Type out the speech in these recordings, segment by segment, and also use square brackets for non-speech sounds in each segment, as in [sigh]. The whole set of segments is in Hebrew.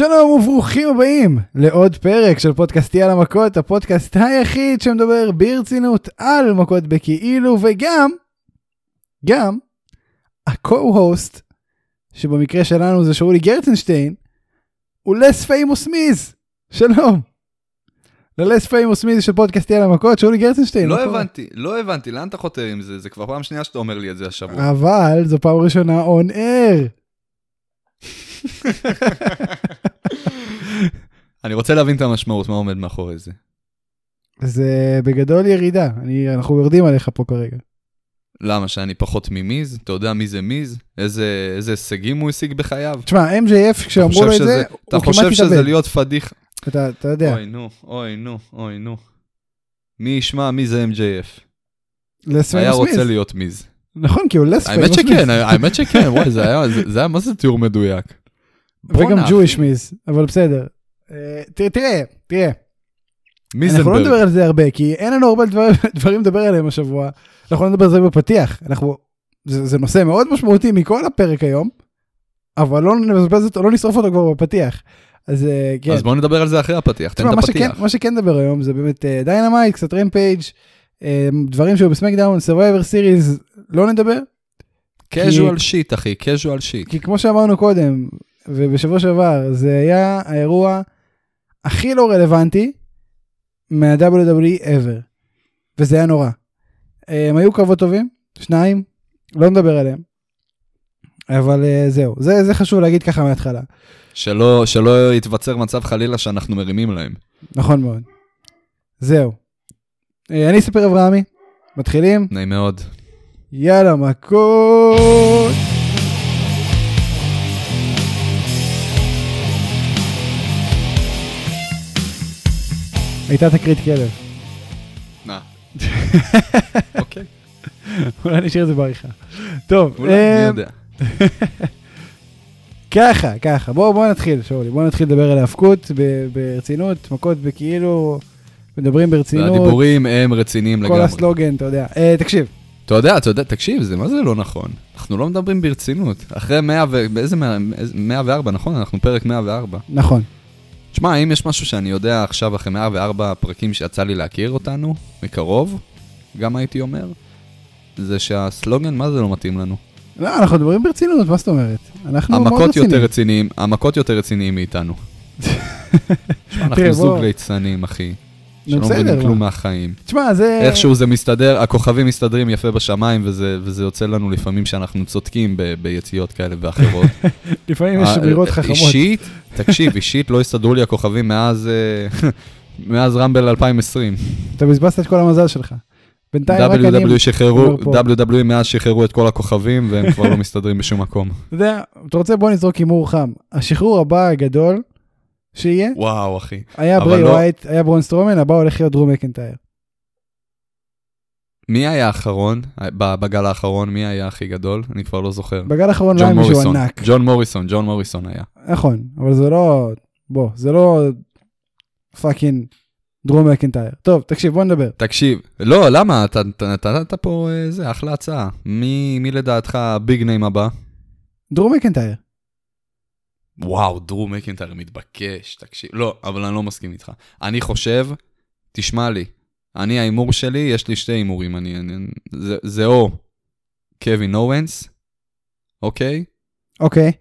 שלום וברוכים הבאים לעוד פרק של פודקאסטי על המכות, הפודקאסט היחיד שמדבר ברצינות על מכות בכאילו וגם, גם, ה-co-host, שבמקרה שלנו זה שאולי גרצנשטיין, הוא less famous Miz. שלום. ל less famous Miz של פודקאסטי על המכות, שאולי גרצנשטיין. לא? הבנתי, לא הבנתי, לאן אתה חותר עם זה? זה כבר פעם שנייה שאתה אומר לי את זה השבוע. אבל זו פעם ראשונה on air. [laughs] אני רוצה להבין את המשמעות, מה עומד מאחורי זה. זה בגדול ירידה, אני, אנחנו יורדים עליך פה כרגע. למה, שאני פחות ממיז? אתה יודע מי זה מיז? איזה איזה הישגים הוא השיג בחייו? תשמע, MJF כשאמרו לו את זה, אתה הוא חושב כמעט שזה התאבד. להיות פדיחה? אתה אתה יודע, אוי נו, אוי נו, אוי נו. מי ישמע מי זה MJF? לס היה רוצה מיז. להיות מיז. נכון, כי הוא less האמת. שכן, האמת שכן, וואי, זה היה, זה זה היה, מה זה תיאור מדויק? וגם אחי. Miz, אבל בסדר. אה, תראה, תראה, תראה, אנחנו לא מיזנברג. נדבר על זה הרבה, כי אין לנו הרבה דברים- [laughs] דברים לדבר עליהם השבוע. אנחנו לא נדבר על זה בפתיח. אנחנו, זה זה נושא מאוד משמעותי מכל הפרק היום, אבל לא נבזבז אותו, לא נשרוף אותו כבר בפתיח. אז אה, כן. אז בואו נדבר על זה אחרי הפתיח, תן את מה שכן, הפתיח. מה שכן נדבר היום זה באמת Dynamite, קצת Rampage, דברים שהיו בסמקדאון, Survivor סיריז, לא נדבר, casual שיט, אחי, casual שיט. כי כמו שאמרנו קודם, ובשבוע שעבר, זה היה האירוע הכי לא רלוונטי מה-WWE ever, וזה היה נורא. הם היו קרבות טובים, שניים, לא נדבר עליהם, אבל אה, זהו, זה, זה חשוב להגיד ככה מההתחלה, שלא, שלא יתווצר מצב חלילה שאנחנו מרימים להם. נכון מאוד. זהו. אה, אני ספר אברהמי, מתחילים, נעים מאוד. יאללה מכות. הייתה תקרית כלב, מה? [laughs] אוקיי. אולי נשאיר את זה בעריכה. טוב, אולי, מי אה, יודע. [laughs] ככה, ככה, בואו בוא נתחיל, שאולי, בואו נתחיל לדבר על האבקות ב- ברצינות, מכות בכאילו, מדברים ברצינות, והדיבורים הם רציניים כל לגמרי. הסלוגן, אתה יודע. אה, תקשיב, אתה יודע, אתה יודע, תקשיב, זה מה זה לא נכון? אנחנו לא מדברים ברצינות. אחרי 100 ו... באיזה 100? איזה- 104, נכון? אנחנו פרק 104. נכון, תשמע, אם יש משהו שאני יודע עכשיו, אחרי 104 פרקים שיצא לי להכיר אותנו, מקרוב, גם הייתי אומר, זה שהסלוגן, מה זה לא מתאים לנו? לא, אנחנו מדברים ברצינות, מה זאת אומרת? אנחנו מאוד המכות. יותר רציניים, המכות יותר רציניים מאיתנו. [laughs] אנחנו זוג ליצנים, אחי. שלא מבינים כלום מה? מהחיים. תשמע, זה... איכשהו זה מסתדר, הכוכבים מסתדרים יפה בשמיים, וזה, וזה יוצא לנו לפעמים שאנחנו צודקים ב, ביציאות כאלה ואחרות. [laughs] לפעמים יש אה, אמירות אה, חכמות. אישית, תקשיב, אישית לא הסתדרו לי הכוכבים מאז, אה, [laughs] מאז רמבל 2020. אתה בזבזת את כל המזל שלך. בינתיים רק אני... WW שחררו, אומר פה. WW מאז שחררו את כל הכוכבים, והם כבר לא מסתדרים בשום מקום. [laughs] אתה יודע, אתה רוצה בוא נזרוק הימור חם. השחרור הבא הגדול שיהיה, וואו, אחי. היה ברי לא- ווייט, היה ברון סטרומן, הבא הולך להיות דרום מקנטייר. מי היה האחרון, בגל האחרון, מי היה הכי גדול? אני כבר לא זוכר. בגל האחרון לא היה מישהו. ענק. ג'ון מוריסון, ג'ון מוריסון היה. נכון, אבל זה לא... בוא, זה לא... fucking דרו מקנטייר. טוב, תקשיב, בוא נדבר. תקשיב, לא, למה? אתה נתת פה, אה, זה, אחלה הצעה. מי מי לדעתך ה big name הבא? דרו מקנטייר. וואו, דרו מקנטייר מתבקש, תקשיב. לא, אבל אני לא מסכים איתך. אני חושב, תשמע לי, אני ההימור שלי, יש לי שתי הימורים. אני, אני, זה, זה או קווין אוונס, אוקיי? אוקיי.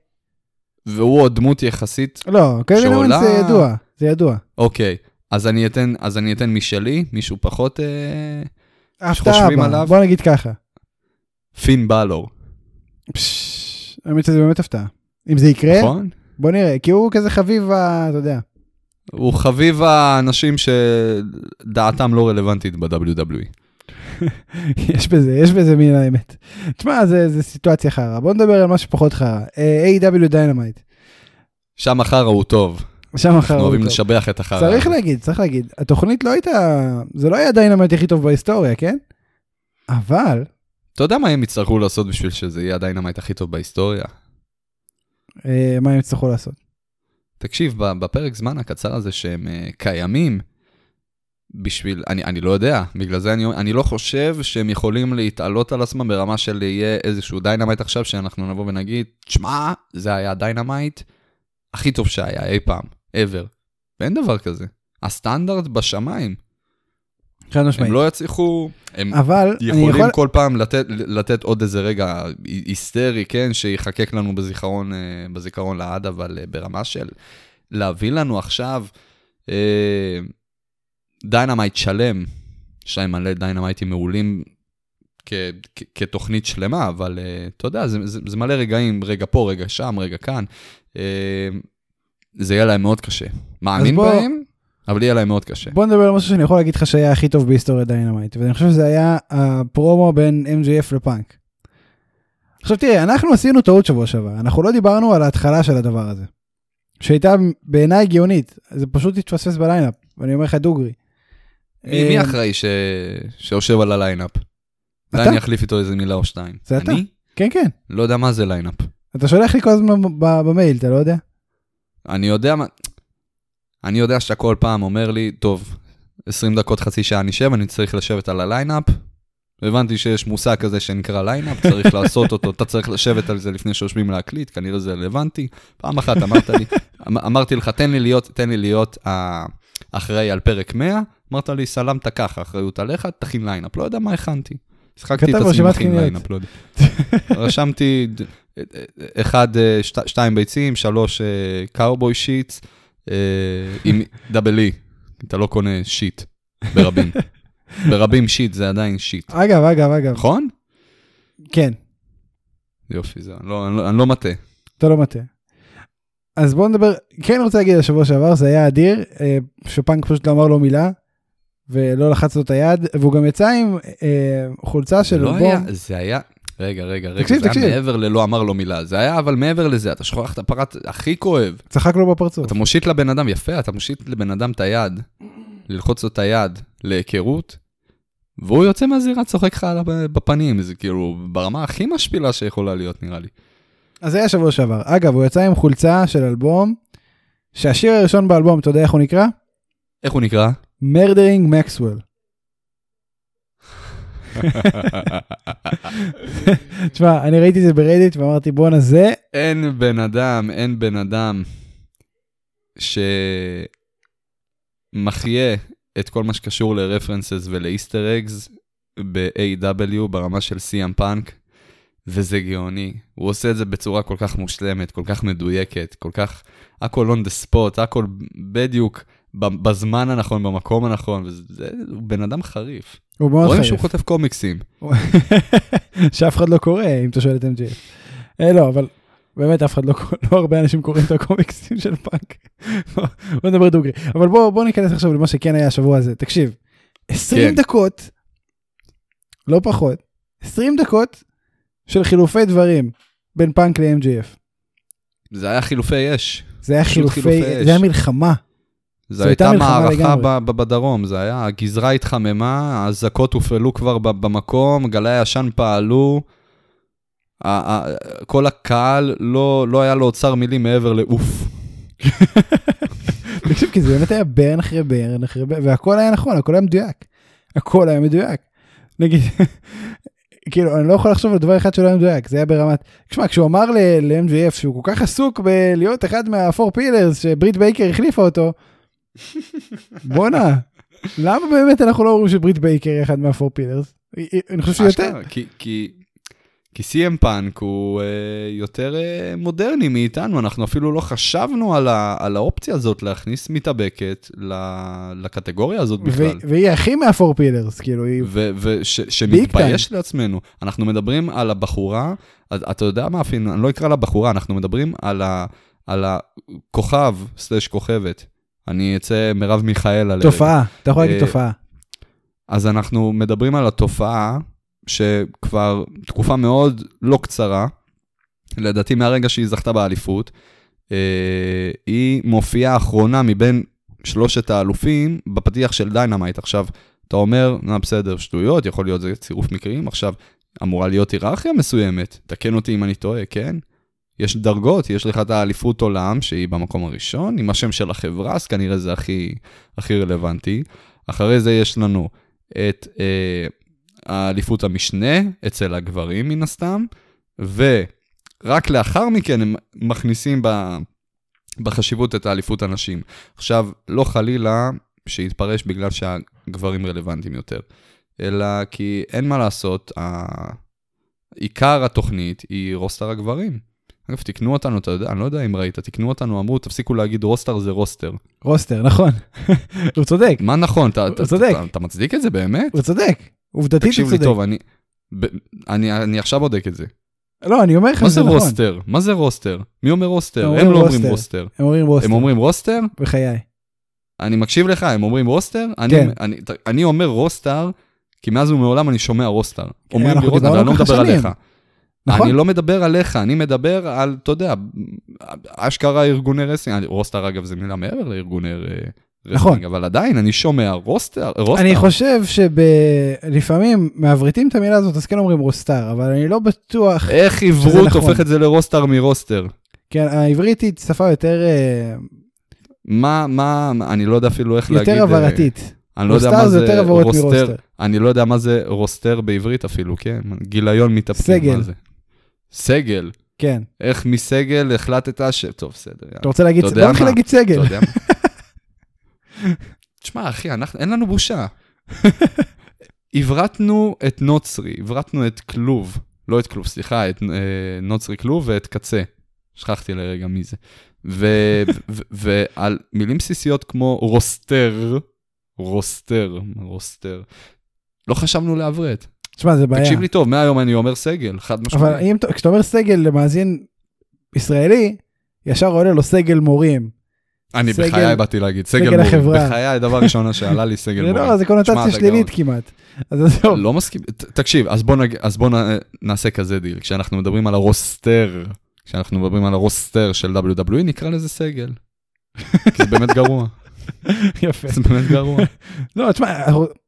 והוא עוד דמות יחסית, לא, קווין שעולה- אורנס זה ידוע, זה ידוע. אוקיי. אז אני אתן, אז אני אתן משלי, מישהו פחות אה, שחושבים עליו? בוא נגיד ככה. פין בלור, האמת שזה באמת הפתעה. אם זה יקרה, נכון? בוא נראה, כי הוא כזה חביב, ה- אתה יודע. הוא חביב האנשים שדעתם לא רלוונטית ב-WWE. [laughs] יש בזה, יש בזה מן האמת. תשמע, זה, זה סיטואציה חרא. בוא נדבר על משהו פחות חרא. אה, AEW Dynamite. שם החרא הוא טוב, שם אחר אנחנו אוהבים לשבח את החרא. צריך להגיד, צריך להגיד. התוכנית לא הייתה, זה לא היה ה Dynamite הכי טוב בהיסטוריה, כן? אבל, אתה יודע מה הם יצטרכו לעשות בשביל שזה יהיה ה Dynamite הכי טוב בהיסטוריה? אה, מה הם יצטרכו לעשות? תקשיב, בפרק זמן הקצר הזה שהם אה, קיימים, בשביל, אני, אני לא יודע, בגלל זה אני, אני לא חושב שהם יכולים להתעלות על עצמם ברמה של יהיה איזשהו Dynamite עכשיו, שאנחנו נבוא ונגיד, שמע, זה היה Dynamite, הכי טוב שהיה אי פעם, ever. ואין דבר כזה. הסטנדרט בשמיים. חד משמעית. הם לא יצליחו, הם אבל יכולים יכול... כל פעם לתת, לתת עוד איזה רגע היסטרי, כן, שיחקק לנו בזיכרון, אה, בזיכרון לעד, אבל אה, ברמה של להביא לנו עכשיו אה, Dynamite שלם, יש להם מלא דיינמייטים מעולים כ, כ, כתוכנית שלמה, אבל אה, אתה יודע, זה, זה, זה מלא רגעים, רגע פה, רגע שם, רגע כאן. אה, זה יהיה להם מאוד קשה. מאמין בוא- בהם, אבל יהיה להם מאוד קשה. בוא נדבר על משהו שאני יכול להגיד לך שהיה הכי טוב בהיסטוריה Dynamite, ואני חושב שזה היה הפרומו בין MJF לפאנק. עכשיו תראה, אנחנו עשינו טעות שבוע שעבר, אנחנו לא דיברנו על ההתחלה של הדבר הזה. שהייתה בעיניי גאונית, זה פשוט התפספס בליינאפ, ואני אומר לך דוגרי. מי, מי אה, אחראי ש... שיושב על הליינאפ? אולי אתה? אני אחליף איתו איזה מילה או שתיים. זה אתה. אני? כן, כן. לא יודע מה זה ליינאפ. אתה שולח לי כל הזמן במייל, אתה לא יודע? אני יודע מה... אני יודע שאתה כל פעם אומר לי, טוב, 20 דקות, חצי שעה נשב, אני צריך לשבת על הליינאפ. הבנתי שיש מושג כזה שנקרא ליינאפ, צריך לעשות אותו, אתה צריך לשבת על זה לפני שיושבים להקליט, כנראה זה רלוונטי. פעם אחת אמרת לי, אמ- אמרתי לך, תן לי להיות, תן לי להיות האחראי על פרק 100, אמרת לי, סלמת ככה, אחריות עליך, תכין ליינאפ. לא יודע מה הכנתי. שיחקתי את עצמי מכין. ליינאפ, לא יודע. רשמתי ד- אחד, אה, שת- שתיים ביצים, שלוש cowboy sheets, אה, עם double E, אתה לא קונה shit ברבים. [laughs] ברבים shit זה עדיין shit, אגב, אגב, אגב, נכון? כן, יופי, זה, אני לא- אני לא- אני לא מטעה. אתה לא מטעה. אז בוא נדבר, כן רוצה להגיד על השבוע שעבר, זה היה אדיר, אה, שפאנק פשוט לא אמר לו מילה, ולא לחץ לו את היד, והוא גם יצא עם אה, חולצה של לא אלבום. היה, זה היה, רגע, רגע, רגע, תקשיב, זה תקשיב. היה מעבר ללא אמר לו מילה, זה היה אבל מעבר לזה, אתה שוכח את הפרט הכי כואב. צחק לו בפרצוף. אתה מושיט לבן אדם, יפה, אתה מושיט לבן אדם את היד, ללחוץ לו את היד להיכרות, והוא יוצא מהזירה, צוחק לך בפנים, זה כאילו ברמה הכי משפילה שיכולה להיות, נראה לי. אז זה היה שבוע שעבר. אגב, הוא יצא עם חולצה של אלבום, שהשיר הראשון באלבום, אתה יודע איך הוא נקרא? איך הוא נקרא? מרדרינג מקסוול. תשמע, אני ראיתי את זה ברדיט ואמרתי בואנה זה, אין בן אדם, אין בן אדם שמחיה את כל מה שקשור לרפרנסס ולאיסטר אגס ב-AW ברמה של סי.אם פאנק, וזה גאוני. הוא עושה את זה בצורה כל כך מושלמת, כל כך מדויקת, כל כך, הכל on the spot, הכל בדיוק בזמן הנכון, במקום הנכון, וזה בן אדם חריף. הוא מאוד רואים חריף. שהוא כותב קומיקסים. [laughs] שאף אחד לא קורא, אם אתה שואל את MGF. אה, לא, אבל באמת אף אחד לא קורא, לא הרבה אנשים קוראים את הקומיקסים של פאנק. [laughs] בוא נדבר דוגרי. אבל בוא, בוא ניכנס עכשיו למה שכן היה השבוע הזה. תקשיב, 20 כן. דקות, לא פחות, 20 דקות של חילופי דברים בין פאנק ל-MGF. זה היה חילופי אש. זה היה חילופי, חילופי זה. היה מלחמה. זו הייתה מערכה. ב- ב- בדרום, זה היה, הגזרה התחממה, האזעקות הופעלו כבר ב- במקום, גלי העשן פעלו, ה- ה- כל הקהל לא, לא היה לו אוצר מילים מעבר לעוף. [laughs] תקשיב, כי זה באמת היה burn אחרי burn אחרי burn, והכל היה נכון, הכל היה מדויק. הכל היה מדויק. נגיד, [laughs] כאילו, אני לא יכול לחשוב על דבר אחד שלא היה מדויק, זה היה ברמת... תשמע, כשהוא אמר ל-MJF שהוא כל כך עסוק בלהיות אחד מה-4 pillars, שברית בייקר החליפה אותו, בואנה, למה באמת אנחנו לא אומרים שברית בייקר היא אחד מה-4 pillars? אני חושב שיותר. כי, סי.אם פאנק הוא אה, יותר אה, מודרני מאיתנו, אנחנו אפילו לא חשבנו על, ה, על האופציה הזאת להכניס מתאבקת ל, לקטגוריה הזאת בכלל. והיא- הכי מה-4 פילרס, כאילו, היא... ושמתבייש לעצמנו. אנחנו מדברים על הבחורה, אתה יודע מה אפילו, אני לא אקרא לה בחורה, אנחנו מדברים על, ה, על הכוכב, סלש כוכבת. אני אצא מרב מיכאל עליה. תופעה, אתה יכול להגיד אה, תופעה. אז אנחנו מדברים על התופעה שכבר תקופה מאוד לא קצרה, לדעתי מהרגע שהיא זכתה באליפות, אה, היא מופיעה אחרונה מבין שלושת האלופים בפתיח של Dynamite. עכשיו, אתה אומר, נה, בסדר, שטויות, יכול להיות זה צירוף מקרים, עכשיו, אמורה להיות היררכיה מסוימת, תקן אותי אם אני טועה, כן? יש דרגות, יש לך את האליפות עולם, שהיא במקום הראשון, עם השם של החברה, אז כנראה זה הכי, הכי רלוונטי. אחרי זה יש לנו את אה, האליפות המשנה אצל הגברים מן הסתם, ורק לאחר מכן הם מכניסים ב, בחשיבות את האליפות הנשים. עכשיו, לא חלילה שיתפרש בגלל שהגברים רלוונטיים יותר, אלא כי אין מה לעשות, עיקר התוכנית היא רוסטר הגברים. אגב, תקנו אותנו, אתה יודע, אני לא יודע אם ראית, תקנו אותנו, אמרו, תפסיקו להגיד רוסטר זה רוסטר. roster, נכון. [laughs] הוא צודק, מה נכון? אתה, אתה, צודק. אתה, אתה מצדיק את זה באמת? הוא צודק. עובדתית הוא תקשיב לי צודק. טוב, אני, ב, אני, אני עכשיו בודק את זה. לא, אני אומר לך מה זה נכון. roster? מה זה roster? מי אומר roster? הם לא אומרים roster. הם אומרים roster. הם אומרים roster? בחיי. אני מקשיב לך, הם אומרים roster? אני, כן. אני, אני אומר roster, כי מאז ומעולם אני שומע roster. אומרים לי roster, ואני לא מדבר. עליך. נכון. אני לא מדבר עליך, אני מדבר על, אתה יודע, אשכרה ארגוני רסלינג. רוסטר, אגב, זה מילה מעבר לארגוני אה, נכון. רסלינג, אבל עדיין, אני שומע רוסטר, רוסטר. אני חושב שלפעמים מעברתים את המילה הזאת, אז כן אומרים רוסטר, אבל אני לא בטוח, איך עברות נכון. הופך את זה לרוסטר מרוסטר? כן, העברית היא שפה יותר, אה, מה, מה, אני לא יודע אפילו איך להגיד... יותר אה, הבהרתית. אני לא יודע מה זה זה יותר רוסטר. מרוסטר. אני לא יודע מה זה רוסטר בעברית אפילו, כן? גיליון מתאפקים, סגל. מה זה? סגל. כן. איך מסגל החלטת ש... טוב, בסדר. אתה רוצה להגיד, יודע בוא נתחיל? להגיד אתה סגל. יודע מה? [laughs] תשמע, אחי, אנחנו, אין לנו בושה. [laughs] עברתנו את נוצרי, עברתנו את כלוב, לא את כלוב, סליחה, את אה, נוצרי כלוב ואת קצה. שכחתי לרגע מי זה. ועל מילים בסיסיות כמו רוסטר, רוסטר, רוסטר, לא חשבנו לעברת. תשמע, זה בעיה. תקשיב לי טוב, מהיום אני אומר סגל, חד משמעית. אבל אם, אתה- כשאתה אומר סגל למאזין ישראלי, ישר עולה לו סגל מורים. אני סגל- בחיי באתי להגיד, סגל סגל מורים. החברה. בחיי הדבר ראשון שעלה לי סגל [laughs] זה מורים. לא, זה קונוטציה שלילית. כמעט. אז עזוב. לא מסכים, תקשיב, אז בוא, נג... אז בוא נ... נעשה כזה דיל, כשאנחנו מדברים על ה roster, כשאנחנו מדברים על ה roster של WWE, נקרא לזה סגל. [laughs] כי זה באמת גרוע, [laughs] יפה. זה באמת גרוע. [laughs] לא, תשמע,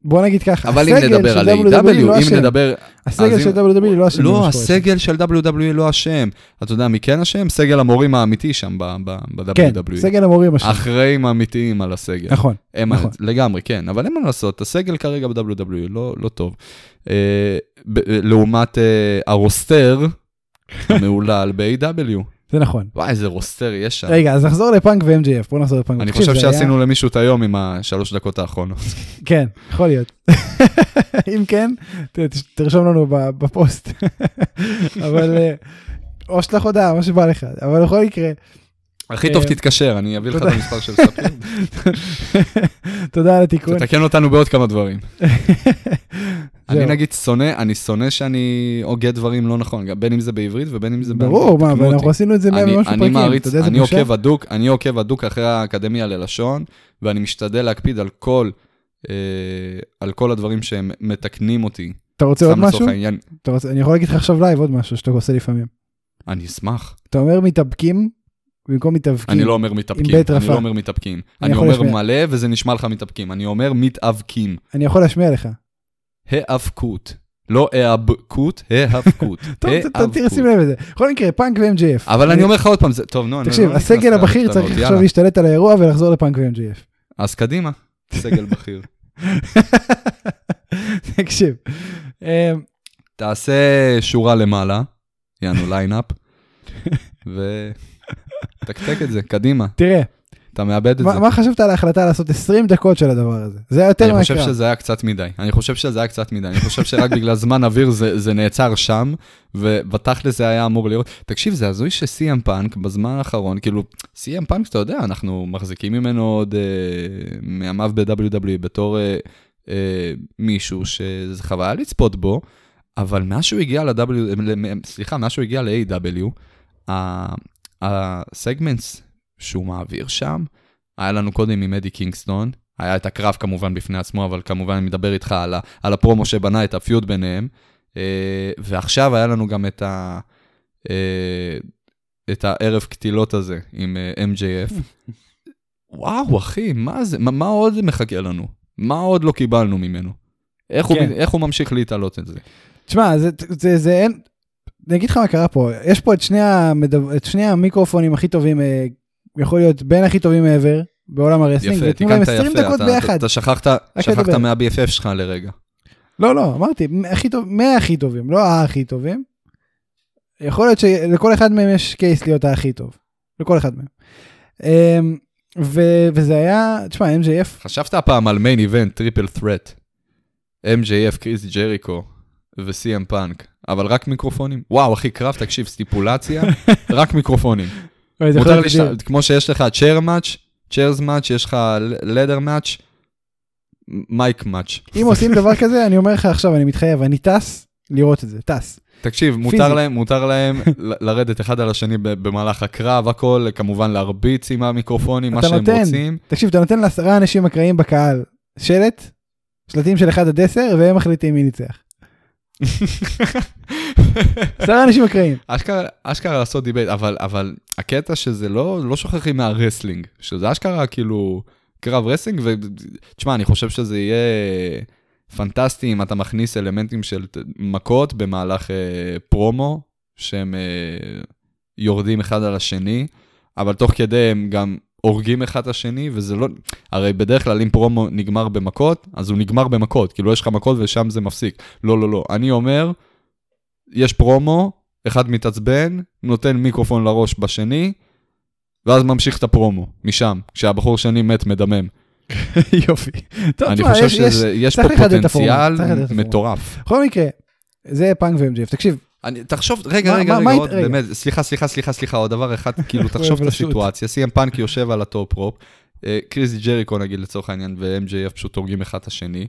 בוא נגיד ככה. אבל אם נדבר על A.W, לא אם. נדבר... הסגל של WWE לא אשם. לא. הסגל של WWE לא אשם. אתה יודע מי כן אשם? סגל המורים האמיתי שם ב-WWE. כן, סגל המורים אשם. אחראים האמיתיים על הסגל. נכון. נכון. לגמרי, כן, אבל אין מה לעשות, הסגל כרגע ב-WWE לא, לא טוב. אה, ב- לעומת אה, הרוסטר המהולל ב-AW. זה נכון. וואי, איזה רוסטר יש שם. רגע, אז נחזור לפאנק ו-MJF. בוא נחזור לפאנק. אני חושב זה היה- שעשינו למישהו את היום עם השלוש דקות האחרונות. [laughs] כן, יכול להיות. [laughs] אם כן, ת- תרשום לנו בפוסט. [laughs] אבל... אה, או שלח הודעה, מה שבא לך. אבל בכל מקרה, הכי טוב אה, תתקשר, אני אביא לך את. המספר של ספיר. תודה על התיקון. תתקן אותנו בעוד כמה דברים. אני זהו. נגיד שונא, אני שונא שאני הוגה דברים לא נכון, בין אם זה בעברית ובין אם זה. ברור, מה, אבל. אנחנו עשינו את זה מאה אני, ומשהו אני פרקים. אתה יודע איזה אני בושה? עוקב הדוק, אני עוקב הדוק אחרי האקדמיה ללשון, ואני משתדל להקפיד על כל, אה, על כל הדברים שהם מתקנים אותי. אתה רוצה עוד משהו? העניין, אתה רוצה- אני יכול להגיד לך עכשיו לייב עוד משהו שאתה עושה לפעמים. אני אשמח. אתה אומר מתאפקים במקום מתאבקים. אני לא אומר מתאפקים, בית אני. לא אומר מתאפקים. אני אני אומר להשמיע. מלא וזה נשמע לך מתאפקים. אני אומר מתאבקים. אני יכול להשמיע לך. היאבקות. לא היאבקות, היאבקות. [laughs] טוב, תראה, שים לב לזה. בכל מקרה, פאנק ו-MJF. אבל אני אומר לך עוד פעם, טוב, נו, אני תקשיב, לא נכנס הסגל הבכיר צריך. עכשיו להשתלט על האירוע ולחזור לפאנק ו-MJF. אז קדימה, סגל בכיר. [laughs] תקשיב. אמ, תעשה שורה למעלה, יענו lineup, [laughs] ותקתק את זה, קדימה. תראה, אתה מאבד את מה זה. מה חשבת על ההחלטה לעשות 20 דקות של הדבר הזה? זה היה יותר אני חושב מהקרב. שזה היה קצת מדי. אני חושב שזה היה קצת מדי. אני חושב שרק בגלל זמן אוויר זה, זה נעצר שם, ובתכל'ס זה היה אמור להיות... תקשיב, זה הזוי שסי.אם פאנק בזמן האחרון, כאילו, סי.אם פאנק, אתה יודע, אנחנו מחזיקים ממנו עוד אה, מימיו ב-WWE בתור אה, אה, מישהו שזה חוויה לצפות בו, אבל מאז שהוא הגיע ל-W, סליחה, מאז שהוא הגיע ל-AEW, ה segments שהוא מעביר שם, היה לנו קודם עם אדי קינגסטון, היה את הקרב כמובן בפני עצמו, אבל כמובן אני מדבר איתך על, ה, על הפרומו שבנה את ה feud ביניהם. אה, ועכשיו היה לנו גם את, ה, אה, את הערב קטילות הזה עם אה, MJF. [laughs] וואו, אחי, מה זה? מה, מה עוד מחכה לנו? מה עוד לא קיבלנו ממנו? איך, כן. הוא, איך הוא ממשיך להתעלות את זה? תשמע, זה, זה, זה אין... אני אגיד לך מה קרה פה, יש פה את שני, המדו... את שני המיקרופונים הכי טובים, יכול להיות בין הכי טובים מעבר בעולם הרסלינג, ותנו להם תיקנת 20 יפה. דקות אתה, ביחד. אתה, שכחת, שכחת. מה-BFF שלך לרגע. לא, לא, אמרתי, הכי טוב, 100 הכי טובים, לא הכי טובים. יכול להיות שלכל אחד מהם יש case להיות הכי טוב. לכל אחד מהם. אמ, ו- וזה היה, תשמע, MJF, חשבת הפעם על main event, triple threat. MJF, קריס ג'ריקו ו-CM פאנק, אבל רק מיקרופונים? וואו, אחי, קרב, תקשיב, סטיפולציה, [laughs] רק מיקרופונים. מותר להיות לי, אדיר. ש- כמו שיש לך chair match, chairs match, יש לך ladder match, mic match. אם עושים דבר כזה, אני אומר לך עכשיו, אני מתחייב, אני טס לראות את זה, טס. תקשיב, מותר. להם, מותר להם לרדת אחד על השני במהלך הקרב, הכל, כמובן להרביץ עם המיקרופונים, מה שהם נותן. רוצים. תקשיב, אתה נותן לעשרה אנשים אקראיים בקהל שלט, שלטים של 1 עד 10, והם מחליטים מי ניצח. עשרה אנשים אקראיים. אשכרה, אשכרה לעשות debate, אבל, אבל הקטע שזה לא, לא שוכחים מה wrestling, שזה אשכרה כאילו קרב wrestling, ותשמע, אני חושב שזה יהיה פנטסטי אם אתה מכניס אלמנטים של מכות במהלך אה, פרומו, שהם אה, יורדים אחד על השני, אבל תוך כדי הם גם הורגים אחד את השני, וזה לא... הרי בדרך כלל אם פרומו נגמר במכות, אז הוא נגמר במכות, כאילו יש לך מכות ושם זה מפסיק. לא, לא, לא. אני אומר, יש פרומו, אחד מתעצבן, נותן מיקרופון לראש בשני, ואז ממשיך את הפרומו, משם, כשהבחור שני מת מדמם. [laughs] יופי. טוב, אני חושב יש- יש- שיש פה פוטנציאל. מטורף. בכל מקרה, זה פאנק ו-MJF. תקשיב, אני, תחשוב, רגע, מה- רגע, מה- רגע, מה עוד, רגע. באמת, סליחה, סליחה, סליחה, סליחה, עוד דבר אחד, [laughs] כאילו, תחשוב את. הסיטואציה, סי.אם פאנק יושב על ה top rope, אה, קריס ג'ריקו נגיד לצורך העניין, ו-MJF פשוט הורגים אחד את השני,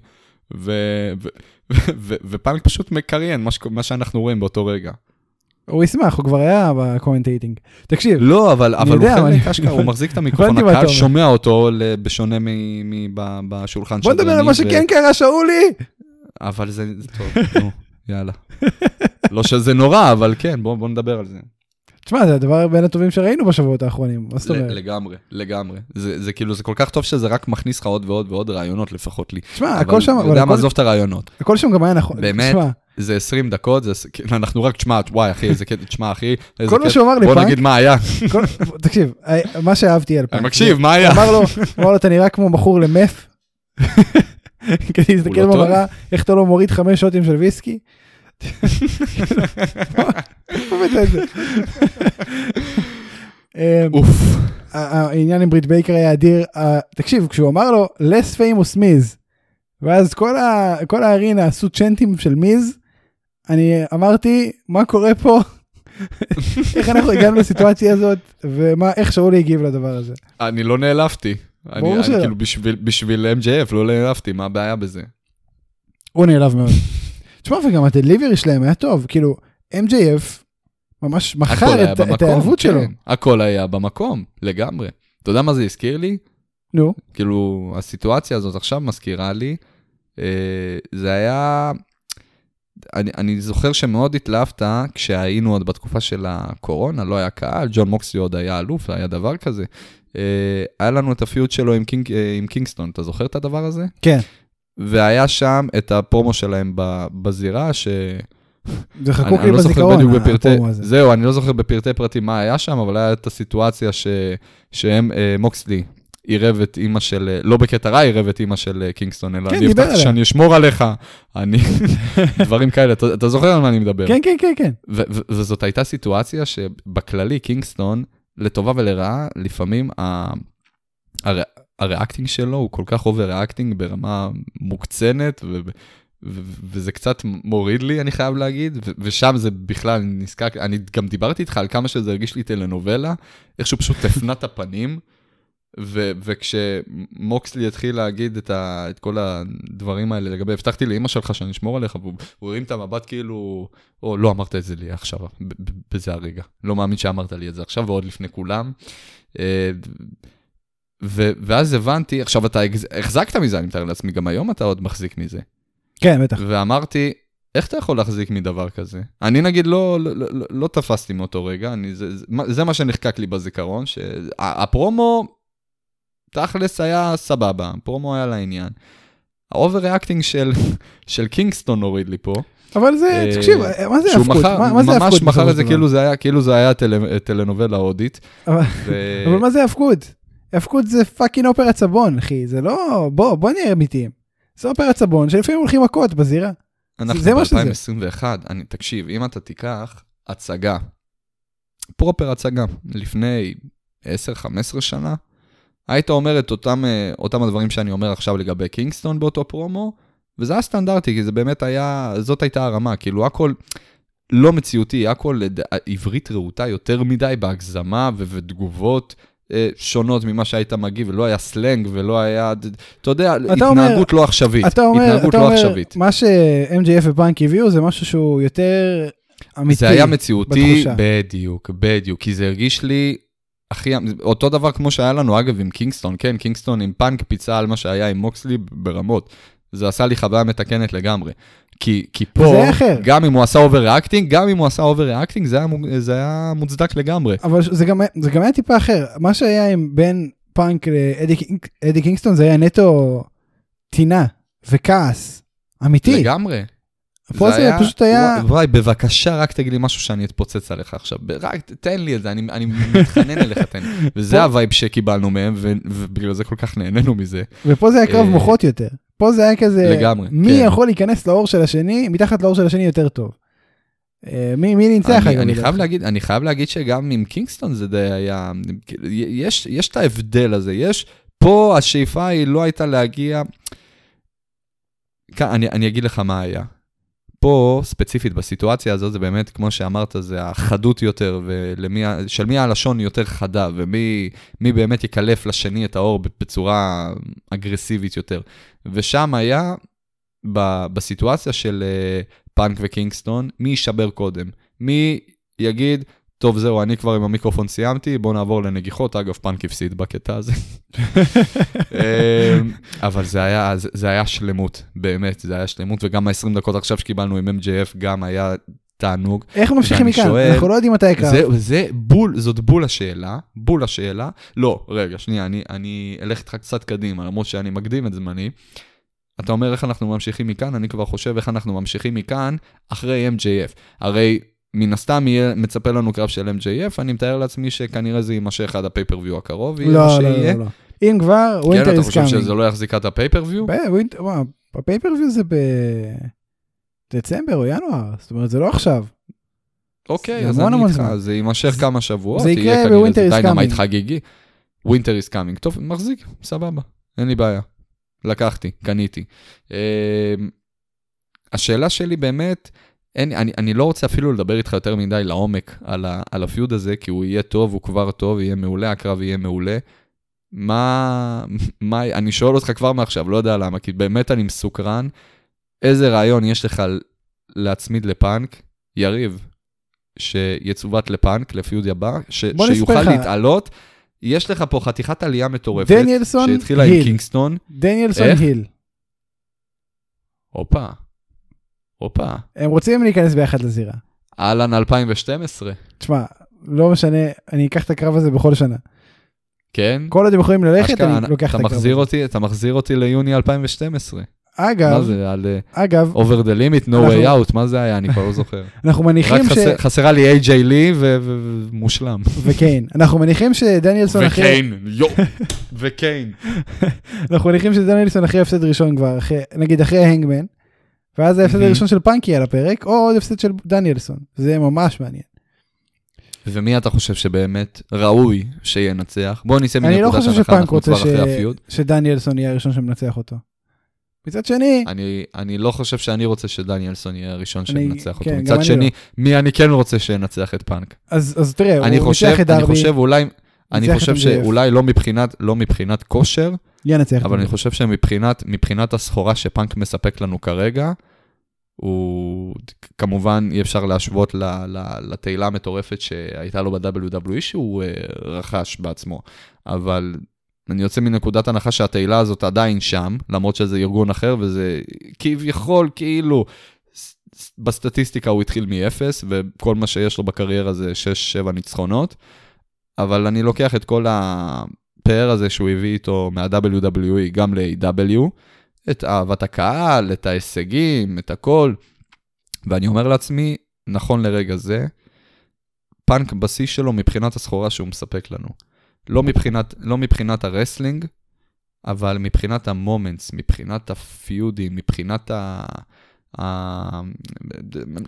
ופאנק פשוט מקריין מה מה שאנחנו רואים באותו רגע. הוא ישמח, הוא כבר היה ב commentating. תקשיב, לא, אבל אבל הוא יודע, חלק אני- אשכרה, הוא מחזיק את המיקרופון, הקהל. שומע אותו, בשונה מ- מ- ב- בשולחן בוא נדבר על מה שכן קרה, שאולי. אבל זה, זה טוב, נו, יאללה. [laughs] לא שזה נורא, אבל כן, בוא בוא נדבר על זה. תשמע, זה הדבר בין הטובים שראינו בשבועות האחרונים, מה זאת אומרת? לגמרי, לגמרי. זה זה כאילו, זה כל כך טוב שזה רק מכניס לך עוד ועוד ועוד רעיונות לפחות לי. תשמע, הכל שם, אבל הכל- עזוב את הרעיונות. הכל שם גם היה נכון. באמת? זה 20 דקות, זה, כאילו, אנחנו רק, תשמע, וואי, אחי, איזה קטע, תשמע, אחי, איזה כל מה קטע. שהוא אמר לי, בוא נגיד מה היה. כל- תקשיב, מה שאהבתי על. אני מקשיב, מה היה? אמר לו, אמר לו, אתה נראה כמו בחור למף. [laughs] [laughs] כדי להסתכל לא. במראה, איך אתה לא מוריד חמש שוטים של ויסקי. [laughs] אה, [laughs] אוף. העניין עם ברית בייקר היה אדיר. תקשיב, כשהוא אמר לו, less famous מיז, ואז כל הארינה עשו צ'נטים של מיז, אני אמרתי, מה קורה פה? איך אנחנו הגענו לסיטואציה הזאת, ואיך שאולי הגיב לדבר הזה. אני לא נעלבתי. אני, ברור אני שלא. כאילו בשביל, בשביל MJF לא נעלבתי, מה הבעיה בזה? הוא נעלב מאוד. [laughs] תשמע, וגם הדליברי שלהם היה טוב, כאילו, MJF ממש מכר את, את ההיעלבות שלו. כן. הכל היה במקום, לגמרי. אתה יודע מה זה הזכיר לי? נו, כאילו, הסיטואציה הזאת עכשיו מזכירה לי, אה, זה היה... אני, אני זוכר שמאוד התלהבת כשהיינו עוד בתקופה של הקורונה, לא היה קהל, ג'ון מוקסלי עוד היה אלוף, היה דבר כזה. אה, היה לנו את ה feud שלו עם, קינג, אה, עם קינגסטון, אתה זוכר את הדבר הזה? כן, והיה שם את הפרומו שלהם בזירה, ש... זה חקוק לי לא בזיכרון, בדיוק בפרטי, הפרומו הזה. זהו, אני לא זוכר בפרטי פרטים מה היה שם, אבל היה את הסיטואציה ש... שהם, אה, מוקסלי, עירב את אימא של, אה, לא בקטע רע עירב את אימא של אה, קינגסטון, אלא כן, אני הבטחתי. שאני אשמור עליך, אני, [laughs] דברים כאלה, אתה, אתה זוכר על מה אני מדבר. כן, כן, כן, כן. ו- ו- וזאת הייתה סיטואציה שבכללי קינגסטון, לטובה ולרעה, לפעמים ה- הר- ה reacting שלו הוא כל כך overreacting ברמה מוקצנת, ו- ו- וזה קצת מוריד לי, אני חייב להגיד, ו- ושם זה בכלל נזקק, אני גם דיברתי איתך על כמה שזה הרגיש לי טלנובלה, איך שהוא פשוט הפנה את הפנים. ו- וכשמוקסלי התחיל להגיד את, ה- את כל הדברים האלה לגבי, הבטחתי לאימא שלך שאני אשמור עליך, והוא הוא הרים את המבט כאילו, או לא אמרת את זה לי עכשיו, בזה הרגע. לא מאמין שאמרת לי את זה עכשיו ועוד לפני כולם. אה, ו- ואז הבנתי, עכשיו אתה החזקת מזה, אני מתאר לעצמי, גם היום אתה עוד מחזיק מזה. כן, בטח. ואמרתי, איך אתה יכול להחזיק מדבר כזה? אני נגיד לא, לא, לא, לא, לא תפסתי מאותו רגע, אני, זה, זה, זה מה שנחקק לי בזיכרון, שהפרומו, תכלס היה סבבה, הפרומו היה לעניין. ה overreacting של, של קינגסטון הוריד לי פה. אבל זה, אה, תקשיב, מה זה היאבקות? מכר, מה מה זה ממש היאבקות? מכר את זה כאילו? זה היה, כאילו זה היה טל, טלנובלה הודית. אבל- ו... אבל מה זה הפקות? הפקות זה פאקינג אופרת סבון, אחי, זה לא... בוא, בוא נהיה אמיתיים. זה אופרת סבון שלפעמים הולכים מכות בזירה. אנחנו זה מה שזה. ב-2021, אני, תקשיב, אם אתה תיקח הצגה, proper הצגה, לפני 10-15 שנה, היית אומר את אותם, אה, אותם הדברים שאני אומר עכשיו לגבי קינגסטון באותו פרומו, וזה היה סטנדרטי, כי זה באמת היה, זאת הייתה הרמה, כאילו הכל לא מציאותי, הכל עברית רהוטה יותר מדי בהגזמה ו- ותגובות. אה, שונות ממה שהיית מגיב, ולא היה סלנג ולא היה, אתה יודע, אתה התנהגות אומר, לא עכשווית. אתה אומר, התנהגות אתה לא אומר, עכשווית. מה ש-MJF ופאנק הביאו זה משהו שהוא יותר אמיתי. זה היה מציאותי, בתחושה. בדיוק, בדיוק, כי זה הרגיש לי הכי, אותו דבר כמו שהיה לנו אגב עם קינגסטון, כן, קינגסטון עם פאנק פיצה על מה שהיה עם מוקסלי ברמות. זה עשה לי חוויה מתקנת לגמרי. כי, כי פה, גם אם הוא עשה over-reacting, גם אם הוא עשה over-reacting, זה, זה היה מוצדק לגמרי. אבל זה גם, זה גם היה טיפה אחר. מה שהיה עם בין פאנק לאדי קינגסטון זה היה נטו טינה וכעס, אמיתי. לגמרי. פה זה, זה פשוט היה... וואי, בבקשה, רק תגיד לי משהו שאני אתפוצץ עליך עכשיו. רק תן לי את זה, אני, אני מתחנן אליך, תן לי. [laughs] וזה ה vibe שקיבלנו מהם, ובגלל זה כל כך נהנינו מזה. ופה זה היה קרב אה, מוחות יותר. פה זה היה כזה, לגמרי, מי כן. יכול להיכנס לעור של השני, מתחת לעור של השני יותר טוב. אה, מי, מי ניצח? אני, אני, חייב להגיד, אני חייב להגיד שגם עם קינגסטון זה די היה, יש, יש את ההבדל הזה, יש, פה השאיפה היא לא הייתה להגיע, אני, אני אגיד לך מה היה. פה, ספציפית, בסיטואציה הזאת, זה באמת, כמו שאמרת, זה החדות יותר, ושל מי הלשון יותר חדה, ומי באמת יקלף לשני את האור בצורה אגרסיבית יותר. ושם היה, ב, בסיטואציה של פאנק וקינגסטון, מי יישבר קודם? מי יגיד, טוב, זהו, אני כבר עם המיקרופון סיימתי, בואו נעבור לנגיחות. אגב, פאנק הפסיד בקטע הזה. [laughs] אמ, אבל זה היה, זה, זה היה שלמות, באמת, זה היה שלמות, וגם ה-20 דקות עכשיו שקיבלנו עם MJF גם היה תענוג. איך ממשיכים מכאן? שואל, אנחנו לא יודעים מתי יקרה. זה, זה בול, זאת בול השאלה, בול השאלה. לא, רגע, שנייה, אני, אני אלך איתך קצת קדימה, למרות שאני מקדים את זמני. אתה אומר איך אנחנו ממשיכים מכאן, אני כבר חושב איך אנחנו ממשיכים מכאן אחרי MJF. הרי מן הסתם יהיה מצפה לנו קרב של MJF, אני מתאר לעצמי שכנראה זה יימשך עד ה pay-per-view הקרוב, לא, לא, לא, לא. אם כבר, Winter Is Coming. כן, אתה חושב שזה לא יחזיק עד ה pay-per-view? ה pay-per-view זה בדצמבר או ינואר, זאת אומרת, זה לא עכשיו. אוקיי, אז אני איתך, זה יימשך כמה שבועות, זה יקרה ב Winter Is Coming. Dynamite חגיגי. Winter Is Coming, טוב, מחזיק, סבבה, אין לי בעיה. לקחתי, קניתי. אמ, השאלה שלי באמת, אין, אני, אני לא רוצה אפילו לדבר איתך יותר מדי לעומק על, ה, על הפיוד הזה, כי הוא יהיה טוב, הוא כבר טוב, יהיה מעולה, הקרב יהיה מעולה. מה, מה, אני שואל אותך כבר מעכשיו, לא יודע למה, כי באמת אני מסוקרן. איזה רעיון יש לך להצמיד לפאנק, יריב, שיצוות לפאנק, לפיוד הבא, ש, שיוכל להתעלות. יש לך פה חתיכת עלייה מטורפת, דניאלסון היל. שהתחילה עם קינגסטון. דניאלסון היל. הופה. הופה. הם רוצים להיכנס ביחד לזירה. אהלן 2012. תשמע, לא משנה, אני אקח את הקרב הזה בכל שנה. כן? כל עוד הם יכולים ללכת, אני לוקח את הקרב הזה. אותי, אתה מחזיר אותי ליוני 2012. אגב, מה זה, על אה, אגב, over the limit, no way out, מה זה היה? אני כבר לא זוכר. [laughs] אנחנו מניחים ש... רק חסרה לי AJ לי ומושלם. [laughs] וקיין. אנחנו מניחים שדניאלסון אחרי... וקיין, יו, [laughs] וקיין. אנחנו מניחים שדניאלסון אחרי הפסד ראשון כבר, נגיד אחרי ההנגמן, ואז ההפסד הראשון של פאנקי על הפרק, או עוד הפסד של דניאלסון. זה ממש מעניין. ומי אתה חושב שבאמת ראוי שינצח? בוא נצא מנקודה שאנחנו כבר אחרי הפיוד. אני לא חושב שפאנק רוצה שדניאלסון יהיה הראשון שמנצח אותו. מצד שני... אני, אני לא חושב שאני רוצה שדניאלסון יהיה הראשון שמנצח אותו. כן, מצד שני, לא. מי אני כן רוצה שינצח את פאנק? אז, אז תראה, הוא ניצח את דרבי. אני חושב אולי, אני חושב שאולי לא מבחינת, לא מבחינת כושר, ינצח. אבל אני חושב שמבחינת הסחורה שפאנק מספק לנו כרגע, הוא כמובן אי אפשר להשוות לתהילה המטורפת שהייתה לו ב-WWE שהוא uh, רכש בעצמו, אבל אני יוצא מנקודת הנחה שהתהילה הזאת עדיין שם, למרות שזה ארגון אחר וזה כביכול כאילו בסטטיסטיקה הוא התחיל מ-0 וכל מה שיש לו בקריירה זה 6-7 ניצחונות, אבל אני לוקח את כל הפאר הזה שהוא הביא איתו מה-WWE גם ל-AEW, את אהבת הקהל, את ההישגים, את הכל. ואני אומר לעצמי, נכון לרגע זה, פאנק בשיא שלו מבחינת הסחורה שהוא מספק לנו. לא מבחינת, לא מבחינת ה wrestling, אבל מבחינת ה moments, מבחינת הפיודים, מבחינת ה...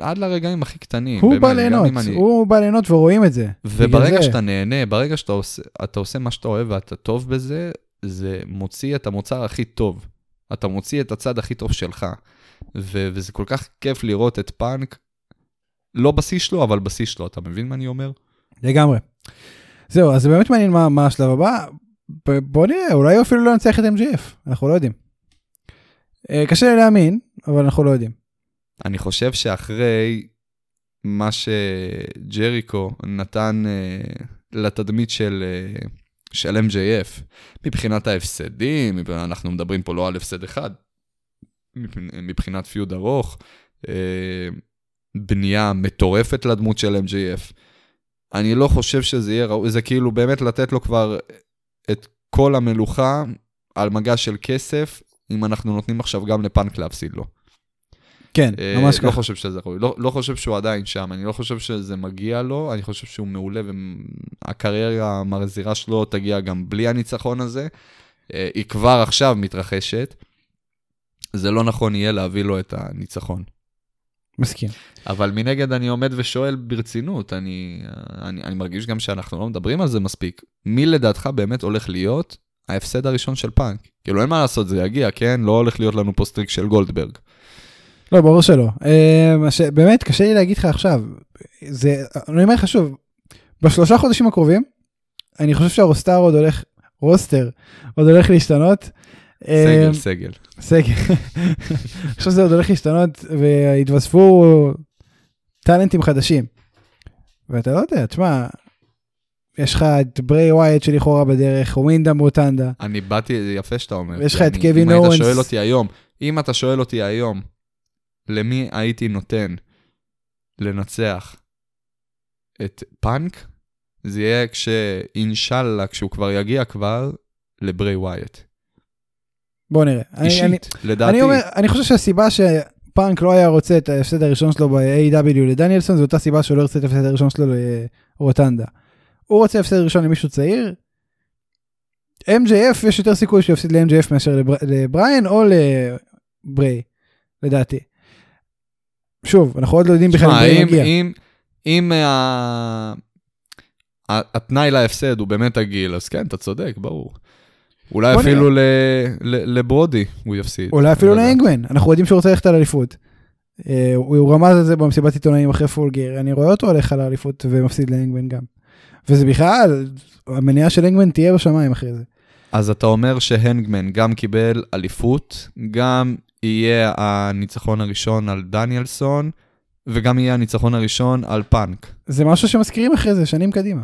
עד לרגעים הכי קטנים. הוא בא ליהנות, הוא בא ליהנות ורואים את זה. וברגע שאתה נהנה, ברגע שאתה עושה, אתה עושה מה שאתה אוהב ואתה טוב בזה, זה מוציא את המוצר הכי טוב. אתה מוציא את הצד הכי טוב שלך. ו- וזה כל כך כיף לראות את פאנק, לא בשיא שלו, אבל בשיא שלו, אתה מבין מה אני אומר? לגמרי. זהו, אז זה באמת מעניין מה, מה השלב הבא. בוא נראה, אולי אפילו לא ינצח את MGF, אנחנו לא יודעים. אה, קשה לי להאמין, אבל אנחנו לא יודעים. אני חושב שאחרי מה שג'ריקו נתן uh, לתדמית של, uh, של MJF, מבחינת ההפסדים, אנחנו מדברים פה לא על הפסד אחד, מבח- מבחינת פיוד ארוך, uh, בנייה מטורפת לדמות של MJF. אני לא חושב שזה יהיה ראוי, זה כאילו באמת לתת לו כבר את כל המלוכה על מגש של כסף, אם אנחנו נותנים עכשיו גם לפאנק להפסיד לו. כן, אה, ממש לא ככה. חושב שזה ראוי, לא, לא חושב שהוא עדיין שם, אני לא חושב שזה מגיע לו, אני חושב שהוא מעולה והקריירה המרזירה שלו תגיע גם בלי הניצחון הזה. אה, היא כבר עכשיו מתרחשת. זה לא נכון יהיה להביא לו את הניצחון. מסכים. אבל מנגד אני עומד ושואל ברצינות, אני, אני, אני מרגיש גם שאנחנו לא מדברים על זה מספיק. מי לדעתך באמת הולך להיות ההפסד הראשון של פאנק? כאילו אין מה לעשות, זה יגיע, כן? לא הולך להיות לנו פה streak של גולדברג. לא, ברור שלא. אה, באמת, קשה לי להגיד לך עכשיו. זה, אני אומר לך שוב, בשלושה חודשים הקרובים, אני חושב שה roster עוד הולך, רוסטר, עוד הולך להשתנות. אה, סגל, סגל. סגל. [laughs] חושב שזה עוד הולך להשתנות והתווספו טאלנטים חדשים. ואתה לא יודע, תשמע, יש לך את ברי ווייט שלכאורה בדרך, ווינדה מוטנדה. אני באתי, זה יפה שאתה אומר. ויש לך את קווין אם אורנס. היית שואל אותי היום, אם אתה שואל אותי היום, למי הייתי נותן לנצח את פאנק, זה יהיה כשאינשאללה, כשהוא כבר יגיע כבר, לברי ווייט. בוא נראה. אני, אני, אישית, לדעתי. אני, אומר, אני חושב שהסיבה שפאנק לא היה רוצה את ההפסד הראשון שלו ב-AW לדניאלסון, זו אותה סיבה שהוא לא רוצה את ההפסד הראשון שלו לרוטנדה. הוא רוצה הפסד ראשון למישהו צעיר. MJF יש יותר סיכוי שהוא יפסיד ל-MJF מאשר לבר... לבריין או לבריי, לדעתי. שוב, אנחנו עוד לא יודעים בכלל אם תשמע, בריי אם. אם, אם ה- התנאי להפסד הוא באמת הגיל, אז כן, אתה צודק, ברור. אולי אפילו ל- ל- לברודי הוא יפסיד. אולי אפילו לא. לאנגמן, אנחנו יודעים שהוא רוצה ללכת על אליפות. אה, הוא הוא רמז על זה במסיבת עיתונאים אחרי פולגר, אני רואה אותו הולך על האליפות ומפסיד לאנגמן גם. וזה בכלל, המניעה של אנגמן תהיה בשמיים אחרי זה. אז אתה אומר שהנגמן גם קיבל אליפות, גם יהיה הניצחון הראשון על דניאלסון, וגם יהיה הניצחון הראשון על פאנק. זה משהו שמזכירים אחרי זה, שנים קדימה.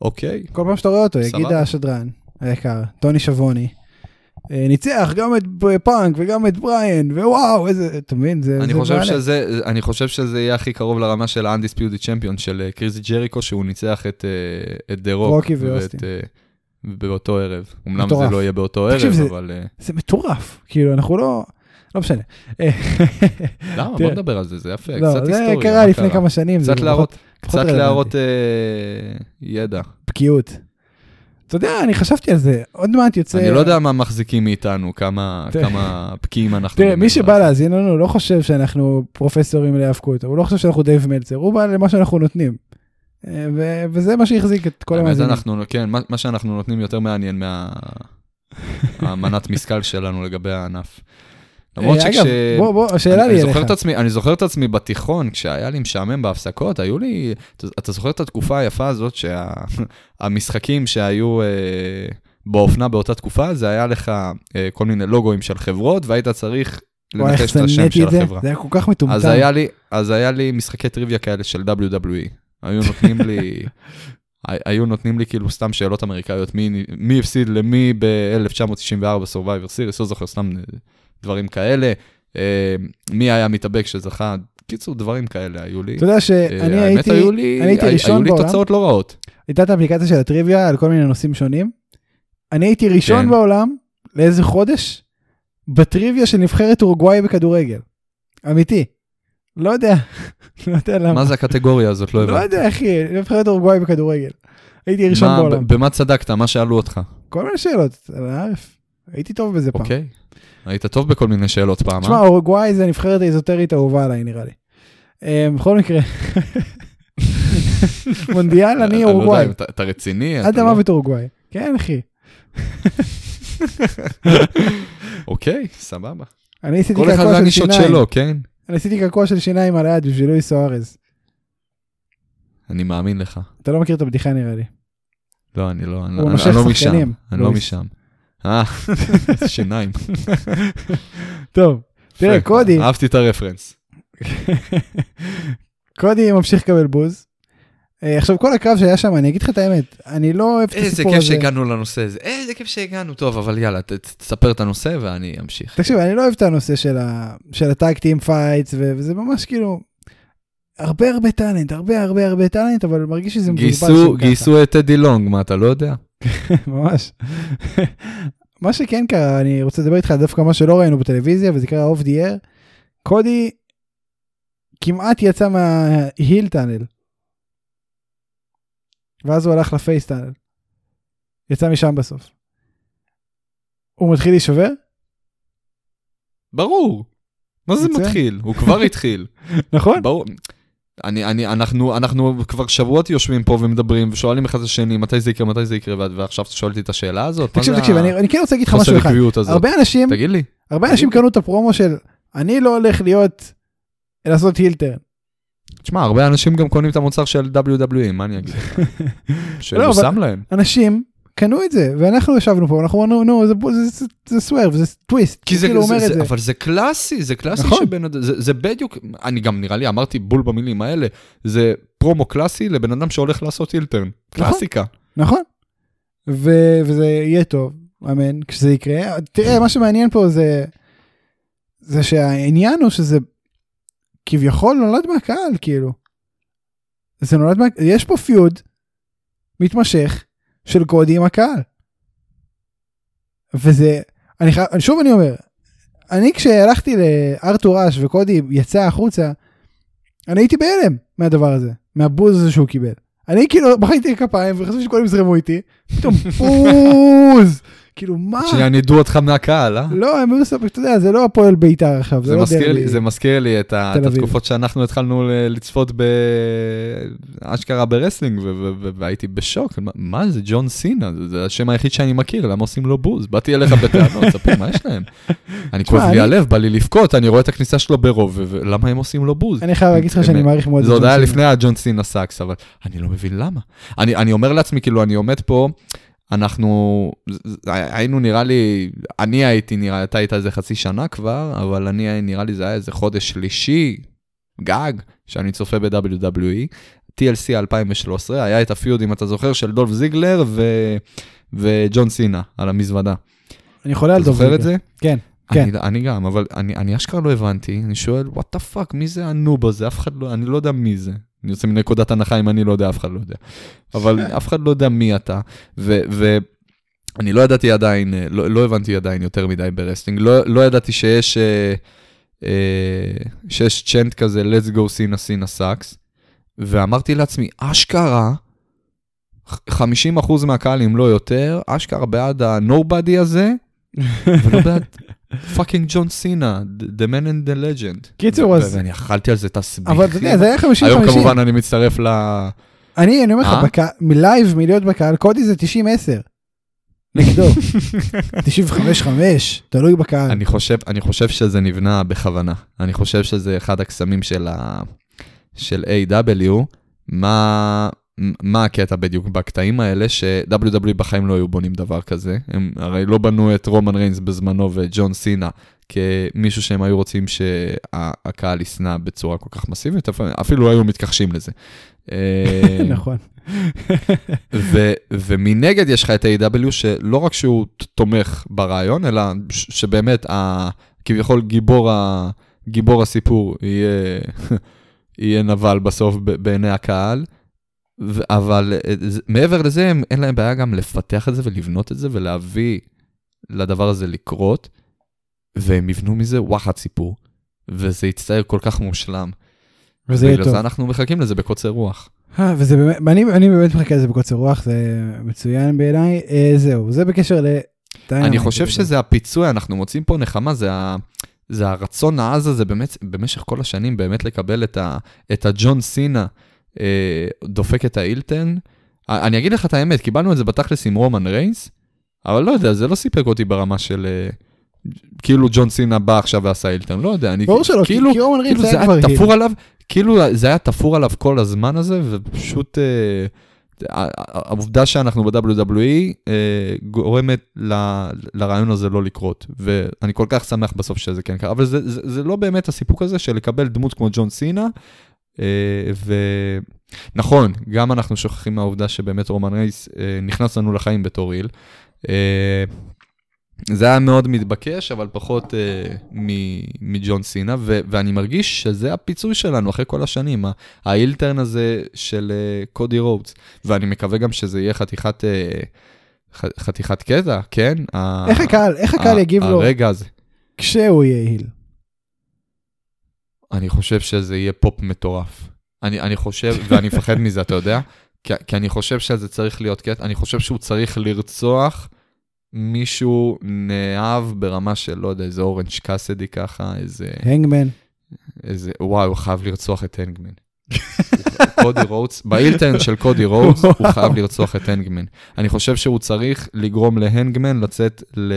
אוקיי. כל פעם שאתה רואה אותו, יגיד. השדרן היקר, טוני שיאבוני, אה, ניצח גם את פאנק וגם את בריאן, ווואו, איזה, אתה מבין? זה אני זה חושב. שזה, אני חושב שזה יהיה הכי קרוב לרמה של ה-Undisputed Champion של אה, כריס ג'ריקו, שהוא ניצח את, אה, את דה רוק. רוקי ואוסטין. באותו ערב. אמנם מטורף. זה לא יהיה באותו תקשיב, ערב, זה- אבל... אה, זה מטורף, כאילו, אנחנו לא, לא משנה. למה? בוא. נדבר על זה, זה יפה, לא, קצת זה היסטוריה. קרה מה לפני כמה שנים, זה קצת להראות, קצת. להראות אה, ידע. בקיאות. אתה יודע, אני חשבתי על זה, עוד מעט יוצא... אני לא יודע מה מחזיקים מאיתנו, כמה. כמה בקיאים אנחנו. תראה, מי שבא להאזין לנו לא חושב שאנחנו פרופסורים להיאבקות, הוא לא חושב שאנחנו דייב מלצר, הוא בא למה שאנחנו נותנים. ו- וזה מה שהחזיק את כל המאזינים. אנחנו, כן, מה- מה שאנחנו נותנים יותר מעניין מה... [laughs] המנת משכל שלנו לגבי הענף. למרות אה, שכש... אגב, בוא, בוא, השאלה אני, לי אליך. עצמי, אני זוכר את עצמי בתיכון, כשהיה לי משעמם בהפסקות, היו לי... אתה, אתה זוכר את התקופה היפה הזאת שהמשחקים [laughs] שהיו אה, באופנה באותה תקופה, זה היה לך אה, כל מיני לוגוים של חברות, והיית צריך לנחש את השם של זה, החברה. זה היה כל כך מטומטם. אז היה לי, אז היה לי משחקי טריוויה כאלה של WWE. היו נותנים לי, היו נותנים לי כאילו סתם שאלות אמריקאיות, מי, מי הפסיד למי ב-1994 Survivor Series, לא זוכר, סתם דברים כאלה. אה, מי היה מתאבק שזכה, קיצור, דברים כאלה היו לי. אתה יודע אה, שאני האמת, הייתי, היו לי, אני הייתי הי- ראשון היו לי בעולם. תוצאות לא רעות. הייתה את האפליקציה של הטריוויה על כל מיני נושאים שונים. אני הייתי ראשון כן. בעולם, לאיזה חודש, בטריוויה של נבחרת אורוגוואי בכדורגל. אמיתי. לא יודע, [laughs] לא יודע למה. מה זה הקטגוריה הזאת? לא לא הבנתי. יודע אחי, נבחרת אורוגוואי בכדורגל. הייתי ראשון בעולם. במה צדקת? מה שאלו אותך? כל מיני שאלות, על הערף. הייתי טוב בזה פעם. אוקיי. היית טוב בכל מיני שאלות פעם, תשמע, אה? אורוגוואי זה הנבחרת האזוטרית האהובה עליי נראה לי. אה, בכל מקרה, [laughs] מונדיאל אני לא אורוגוואי. אתה- רציני? עד אתה לא- המוות אורוגוואי. כן אחי. [laughs] אוקיי, סבבה. אני עשיתי כל אחד קעקוע של שיניים. שלו, כן? אני עשיתי קעקוע של שיניים על היד בשביל לואיס סוארז. אני מאמין לך. אתה לא מכיר את הבדיחה נראה לי. לא, אני לא, אני אני- נושך אני לא משם. אני לא לואיס. משם. אה, [laughs] שיניים. [laughs] טוב, תראה, קודי, אהבתי את הרפרנס. [laughs] קודי ממשיך לקבל בוז. אה, עכשיו כל הקרב שהיה שם, אני אגיד לך את האמת, אני לא אוהב את איזה הסיפור כיף הזה. שהגענו לנושא הזה. איזה כיף שהגענו. טוב, אבל יאללה, תספר את הנושא ואני אמשיך. תקשיב, אני לא אוהב את הנושא של ה- של ה tag team fights, וזה ממש כאילו, הרבה הרבה talent, הרבה הרבה הרבה talent, אבל מרגיש שזה גייסו. גייסו את טדי לונג, מה אתה לא יודע? [laughs] ממש. [laughs] מה שכן קרה, אני רוצה לדבר איתך דווקא מה שלא ראינו בטלוויזיה, וזה קרה off the air. קודי כמעט יצא מה heel tunnel. ואז הוא הלך לפייס טאנל. יצא משם בסוף. הוא מתחיל להישבר? ברור. מה זה. מתחיל? הוא כבר [laughs] התחיל. נכון? ברור. אני, אני, אנחנו, אנחנו כבר שבועות יושבים פה ומדברים ושואלים אחד את השני מתי זה יקרה, מתי זה יקרה, ועכשיו אתה שואל אותי את השאלה הזאת? תקשיב, תקשיב, אני אני כן רוצה להגיד לך משהו אחד. הרבה אנשים, תגיד לי. הרבה אנשים. קנו את הפרומו של אני לא הולך להיות, לעשות הילטרן. תשמע, הרבה אנשים גם קונים את המוצר של WWE, מה אני אגיד [laughs] לך? לא, שהוא אבל- שם להם. אנשים קנו את זה, ואנחנו ישבנו פה, אנחנו אמרנו, נו, זה, זה, זה, זה סוורב, זה טוויסט, כי זה, כאילו אומר את זה. אבל זה קלאסי, זה קלאסי נכון. שבן אדם, זה, בדיוק, אני גם נראה לי אמרתי בול במילים האלה, זה פרומו קלאסי לבן אדם שהולך לעשות אילטרן. קלאסיקה. נכון. וזה יהיה טוב, אמן, כשזה יקרה. תראה, מה שמעניין פה זה, זה שהעניין הוא שזה כביכול נולד מהקהל, כאילו. זה נולד מה... יש פה פיוד מתמשך של קודי עם הקהל. וזה, אני חייב, שוב אני אומר, אני כשהלכתי לארתור אש וקודי יצא החוצה, אני הייתי בהלם מהדבר הזה, מהבוז הזה שהוא קיבל. אני כאילו מחאתי כפיים וחשבתי שכולם יזרמו איתי, פתאום [laughs] בוז! כאילו מה? שנייה, נידו אותך מהקהל, אה? לא, הם היו סבבה, אתה יודע, זה לא הפועל בית"ר עכשיו, זה לא דרבי. זה מזכיר לי את, את. התקופות שאנחנו התחלנו לצפות באשכרה ב wrestling ו- ו- ו- והייתי בשוק, מה, זה ג'ון סינה, זה, זה השם היחיד שאני מכיר, למה עושים לו בוז? באתי אליך בטענות, ספר מה יש להם? [laughs] אני כואב לי הלב, בא לי לבכות, אני רואה את הכניסה שלו ברוב, ולמה הם עושים לו בוז? אני חייב להגיד לך שאני מעריך מאוד את זה עוד ג'ון היה סינה. לפני הג'ון סינה sucks, אבל אני לא מבין למה. אני, אני אומר לעצמי, כאילו, אני עומד פה, אנחנו, היינו נראה לי, אני הייתי נראה, אתה היית איזה חצי שנה כבר, אבל אני, נראה לי זה היה איזה חודש שלישי, גג, שאני צופה ב-WWE. TLC 2013, היה את ה feud, אם אתה זוכר, של דולף זיגלר ו... וג'ון סינה על המזוודה. אני חולה על אתה דולף זוכר זיגלר. את זה? כן, אני, אני גם, אבל אני, אני אשכרה לא הבנתי, אני שואל, what the fuck, מי זה ה noob הזה? אף אחד לא, אני לא יודע מי זה. אני יוצא מנקודת הנחה אם אני לא יודע, אף אחד לא יודע. אבל אף אחד לא יודע מי אתה, ואני לא ידעתי עדיין, אה, לא, לא הבנתי עדיין יותר מדי ב wrestling, לא, לא ידעתי שיש, אה, אה, שיש chant כזה, let's go סינה סינה sucks, ואמרתי לעצמי, אשכרה, 50% מהקהל, אם לא יותר, אשכרה בעד ה-nobody הזה, ולא בעד fucking ג'ון סינה, the man and the legend. קיצור, אז- ואני אכלתי על זה תסביכים. אבל אתה יודע, זה היה 50-50. היום כמובן אני מצטרף ל... אני, אני אומר אה? לך, בקה- מ live, מלהיות בקהל, קודי זה 90-10. נגדו. [laughs] 95-5, תלוי בקהל. אני חושב, אני חושב שזה נבנה בכוונה. אני חושב שזה אחד הקסמים של, ה... של AEW. מה... מה הקטע בדיוק בקטעים האלה, ש-WWE בחיים לא היו בונים דבר כזה. הם הרי לא בנו את רומן ריינס בזמנו וג'ון סינה כמישהו שהם היו רוצים שהקהל ישנא בצורה כל כך מסיבית, אפילו היו מתכחשים לזה. אה, [laughs] נכון. ו- ומנגד יש לך את A.W. שלא רק שהוא תומך ברעיון, אלא ש- שבאמת ה- כביכול גיבור, ה- גיבור הסיפור יהיה, [laughs] יהיה נבל בסוף ב- בעיני הקהל. ו- אבל אה, זה- מעבר לזה, הם, אין להם בעיה גם לפתח את זה ולבנות את זה ולהביא לדבר הזה לקרות, והם יבנו מזה וואחד סיפור, וזה יצטייר כל כך מושלם. וזה יהיה בגלל טוב. זה אנחנו מחכים לזה בקוצר רוח. אה, וזה באמת, אני, אני באמת מחכה לזה בקוצר רוח, זה מצוין בעיניי. אה, זהו, זה בקשר ל... אני חושב שזה הפיצוי, אנחנו מוצאים פה נחמה, זה, ה, זה הרצון העז הזה באמת, במשך כל השנים, באמת לקבל את, ה, את הג'ון סינה דופק את האילטן. אני אגיד לך את האמת, קיבלנו את זה בתכלס עם רומן ריינס, אבל לא יודע, זה לא סיפק אותי ברמה של... אה, כאילו ג'ון סינה בא עכשיו ועשה אילטון, לא יודע, אני ברור שלא, כאילו, כי רומן ריינס כאילו היה כבר היל. תפור עליו, כאילו זה היה תפור עליו כל הזמן הזה, ופשוט אה, העובדה שאנחנו ב-WWE אה, גורמת ל, לרעיון הזה לא לקרות, ואני כל כך שמח בסוף שזה כן קרה, אבל זה, זה, זה לא באמת הסיפוק הזה של לקבל דמות כמו ג'ון סינה, אה, ונכון, גם אנחנו שוכחים מהעובדה שבאמת רומן רייס אה, נכנס לנו לחיים בתור איל. אה, זה היה מאוד מתבקש, אבל פחות אה, מג'ון סינה, ו- ואני מרגיש שזה הפיצוי שלנו אחרי כל השנים, האילטרן הזה של אה, קודי רודס, ואני מקווה גם שזה יהיה חתיכת, אה, ח- חתיכת קטע, כן? איך הקהל, איך הקהל יגיב לו? הרגע הזה. כשהוא יהיה היל. אני חושב שזה יהיה פופ מטורף. אני, אני חושב, ואני מפחד מזה, אתה יודע? כי, כי אני חושב שזה צריך להיות קטע, אני חושב שהוא צריך לרצוח. מישהו נאהב ברמה של, לא יודע, איזה אורנג' קאסידי ככה, איזה... הנגמן. איזה, וואי, הוא חייב לרצוח את הנגמן. קודי רודס, בהיל טרן של קודי רודס, הוא חייב לרצוח את הנגמן. אני חושב שהוא צריך לגרום להנגמן לצאת ל...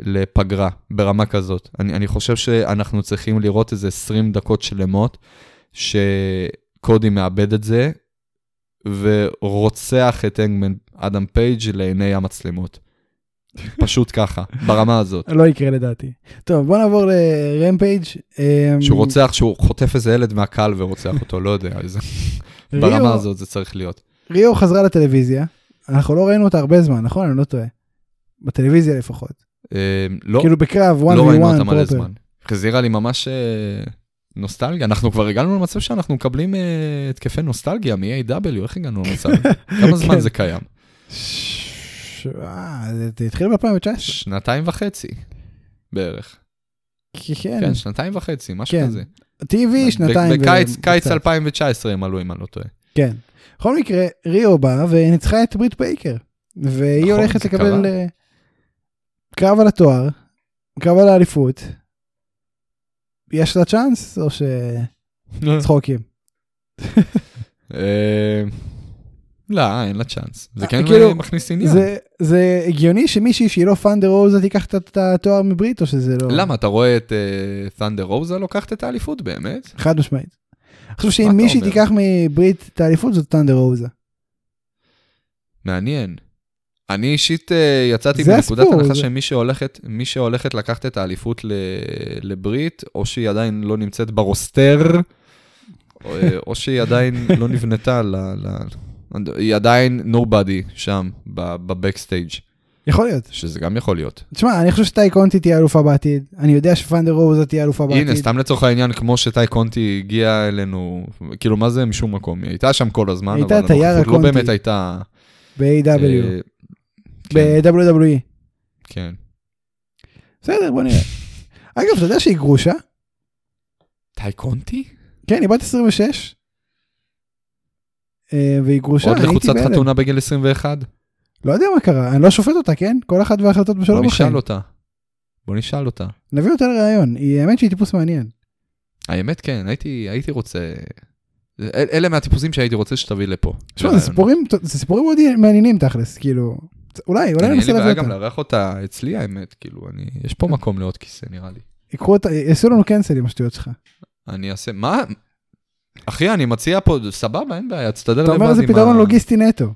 לפגרה ברמה כזאת. אני, אני חושב שאנחנו צריכים לראות איזה 20 דקות שלמות, שקודי מאבד את זה, ורוצח את הנגמן אדם פייג' לעיני המצלמות. פשוט ככה, ברמה הזאת. לא יקרה לדעתי. טוב, בוא נעבור לרמפייג'. אמ, שהוא רוצח, שהוא חוטף איזה ילד מהקהל ורוצח אותו, לא יודע, איזה... [laughs] ברמה הזאת זה צריך להיות. ריו חזרה לטלוויזיה, אנחנו לא ראינו אותה הרבה זמן, נכון? אני לא טועה. בטלוויזיה לפחות. אמ, לא, כאילו בקרב 1v1 לא ראינו אותה מלא זמן. חזירה לי ממש אה, נוסטלגיה, אנחנו כבר הגענו למצב שאנחנו מקבלים אה, התקפי נוסטלגיה מ-AW, איך הגענו למצב? [laughs] כמה זמן כן. זה קיים? אה, זה התחיל ב-2019. שנתיים וחצי, בערך. כן. כן, שנתיים וחצי, משהו כן. כזה. TV שנתיים. בקיץ קיץ וקצת. 2019 הם עלו, אם אני לא טועה. כן. בכל מקרה, ריו באה וניצחה את ברית בייקר. והיא נכון, הולכת זה לקבל קרב על התואר, קרב על האליפות. יש לה צ'אנס או שצחוקים? אה, לא, אין לה צ'אנס. זה אה, כן כאילו, מכניס עניין. זה, זה הגיוני שמישהי שהיא לא פאנדר רוזה תיקח את- התואר מברית או שזה לא? למה, אתה רואה את ת'נדר רוזה לוקחת את האליפות באמת? חד משמעית. אני חושב שאם מישהי? תיקח מברית את האליפות זאת טנדר רוזה. מעניין. אני אישית אה, יצאתי מנקודת הנחה שמי שהולכת, מי שהולכת לקחת את האליפות לברית, או שהיא עדיין לא נמצאת ברוסטר, או, אה, שהיא עדיין לא נבנתה, ל, ל, היא עדיין nobody שם, בבקסטייג', יכול להיות. שזה גם יכול להיות. תשמע, אני חושב שטי קונטי תהיה אלופה בעתיד. אני יודע שפאנדר רוזה תהיה אלופה בעתיד. הנה, סתם לצורך העניין, כמו שטי קונטי הגיע אלינו, כאילו, מה זה משום מקום? היא הייתה שם כל הזמן, אבל הנוכחות לא. באמת הייתה... ב-AW. כן, ב-WWE. כן. בסדר, בוא נראה. [laughs] אגב, אתה יודע שהיא גרושה? טי קונטי? כן, היא בת 26. אה, והיא גרושה, עוד לחוצת. חתונה בגיל 21? לא יודע מה קרה, אני לא שופט אותה, כן? כל אחת וההחלטות בוא בשלום נשאל בחיים. אותה. בוא נשאל אותה. נביא אותה לראיון, היא האמת שהיא טיפוס מעניין. האמת כן, הייתי, הייתי רוצה... אל, אלה מהטיפוסים שהייתי רוצה שתביא לפה. תשמע, זה סיפורים, זה סיפורים מאוד מעניינים תכלס, כאילו, אולי, אולי אני, אין לי בעיה להביא גם אותה. לארח אותה אצלי האמת, כאילו, אני, יש פה מקום לעוד כיסא נראה לי. יקחו אותה, יעשו לנו קנסל עם השטויות שלך. אני אעשה, מה? אחי, אני מציע פה, סבבה, אין בעיה, תסתדר לבד אתה עם אומר זה פתרון ה- לוגיסטי נטו.